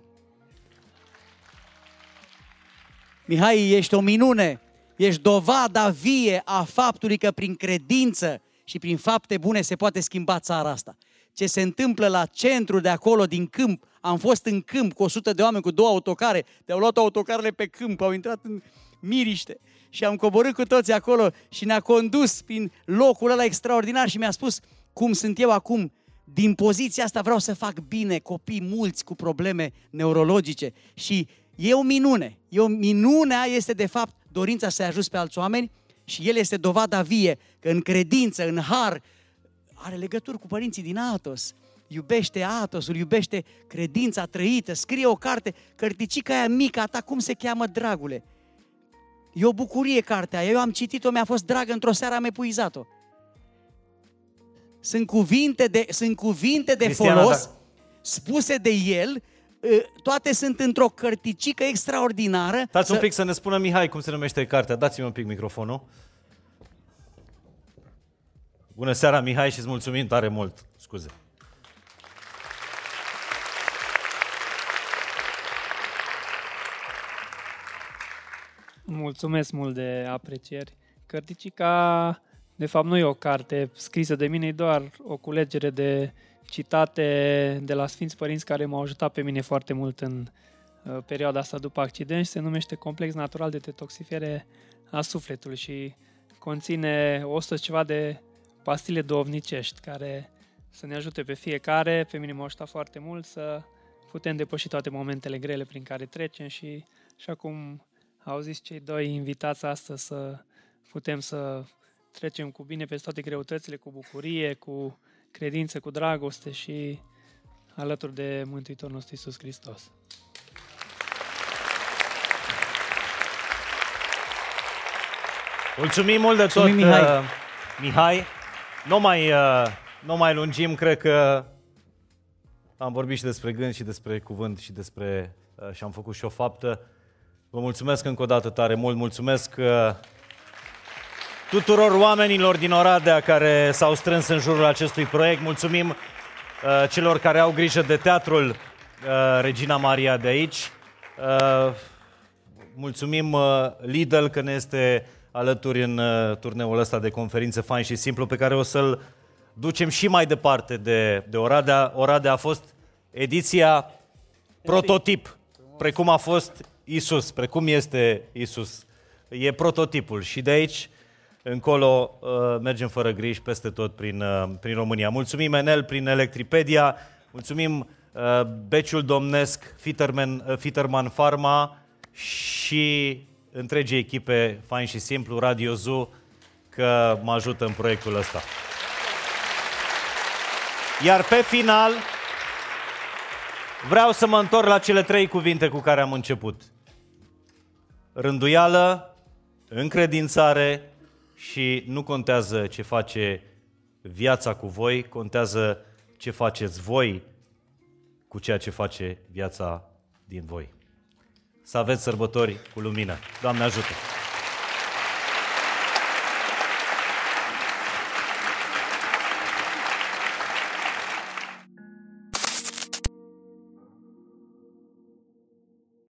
Mihai, ești o minune! Ești dovada vie a faptului că prin credință și prin fapte bune se poate schimba țara asta. Ce se întâmplă la centru de acolo, din câmp, am fost în câmp cu 100 de oameni, cu două autocare, te-au luat autocarele pe câmp, au intrat în miriște și am coborât cu toți acolo și ne-a condus prin locul ăla extraordinar și mi-a spus cum sunt eu acum, din poziția asta vreau să fac bine copii mulți cu probleme neurologice și e o minune. E o minunea este de fapt dorința să-i ajuți pe alți oameni și el este dovada vie că în credință, în har, are legături cu părinții din Atos. Iubește Atosul, iubește credința trăită, scrie o carte, cărticica aia mică a ta, cum se cheamă, dragule? E o bucurie cartea aia, eu am citit-o, mi-a fost dragă, într-o seară am epuizat-o. Sunt cuvinte de, sunt cuvinte de Cristiana, folos da. spuse de el, ă, toate sunt într-o cărticică extraordinară. Dați să... un pic să ne spună Mihai cum se numește cartea. Dați-mi un pic microfonul. Bună seara, Mihai, și îți mulțumim tare mult. Scuze. Mulțumesc mult de aprecieri. Cărticica, de fapt, nu e o carte scrisă de mine, e doar o culegere de citate de la Sfinți Părinți care m-au ajutat pe mine foarte mult în uh, perioada asta după accident și se numește Complex Natural de Detoxifiere a Sufletului și conține 100 ceva de pastile dovnicești care să ne ajute pe fiecare. Pe mine m-a ajutat foarte mult să putem depăși toate momentele grele prin care trecem și, și acum au zis cei doi invitați astăzi să putem să trecem cu bine pe toate greutățile, cu bucurie, cu credință, cu dragoste și alături de Mântuitorul nostru Iisus Hristos. Mulțumim mult de tot, Mihai. Uh, Mihai. Nu mai, uh, nu mai lungim, cred că am vorbit și despre gând și despre cuvânt și despre uh, și am făcut și o faptă. Vă mulțumesc încă o dată tare mult, mulțumesc uh, tuturor oamenilor din Oradea care s-au strâns în jurul acestui proiect. Mulțumim uh, celor care au grijă de teatrul uh, Regina Maria de aici. Uh, mulțumim uh, Lidl că ne este alături în uh, turneul ăsta de conferințe fain și simplu pe care o să-l ducem și mai departe de, de Oradea. Oradea a fost ediția prototip, precum a fost Isus, precum este Isus. E prototipul și de aici încolo uh, mergem fără griji peste tot prin, uh, prin România. Mulțumim Enel prin Electripedia, mulțumim uh, Beciul Domnesc, Fitterman, uh, Fitterman Pharma și întregii echipe Fain și Simplu, Radio Zoo, că mă ajută în proiectul ăsta. Iar pe final, vreau să mă întorc la cele trei cuvinte cu care am început. Rânduială, încredințare și nu contează ce face viața cu voi, contează ce faceți voi cu ceea ce face viața din voi. Să aveți sărbători cu lumină. Doamne ajută!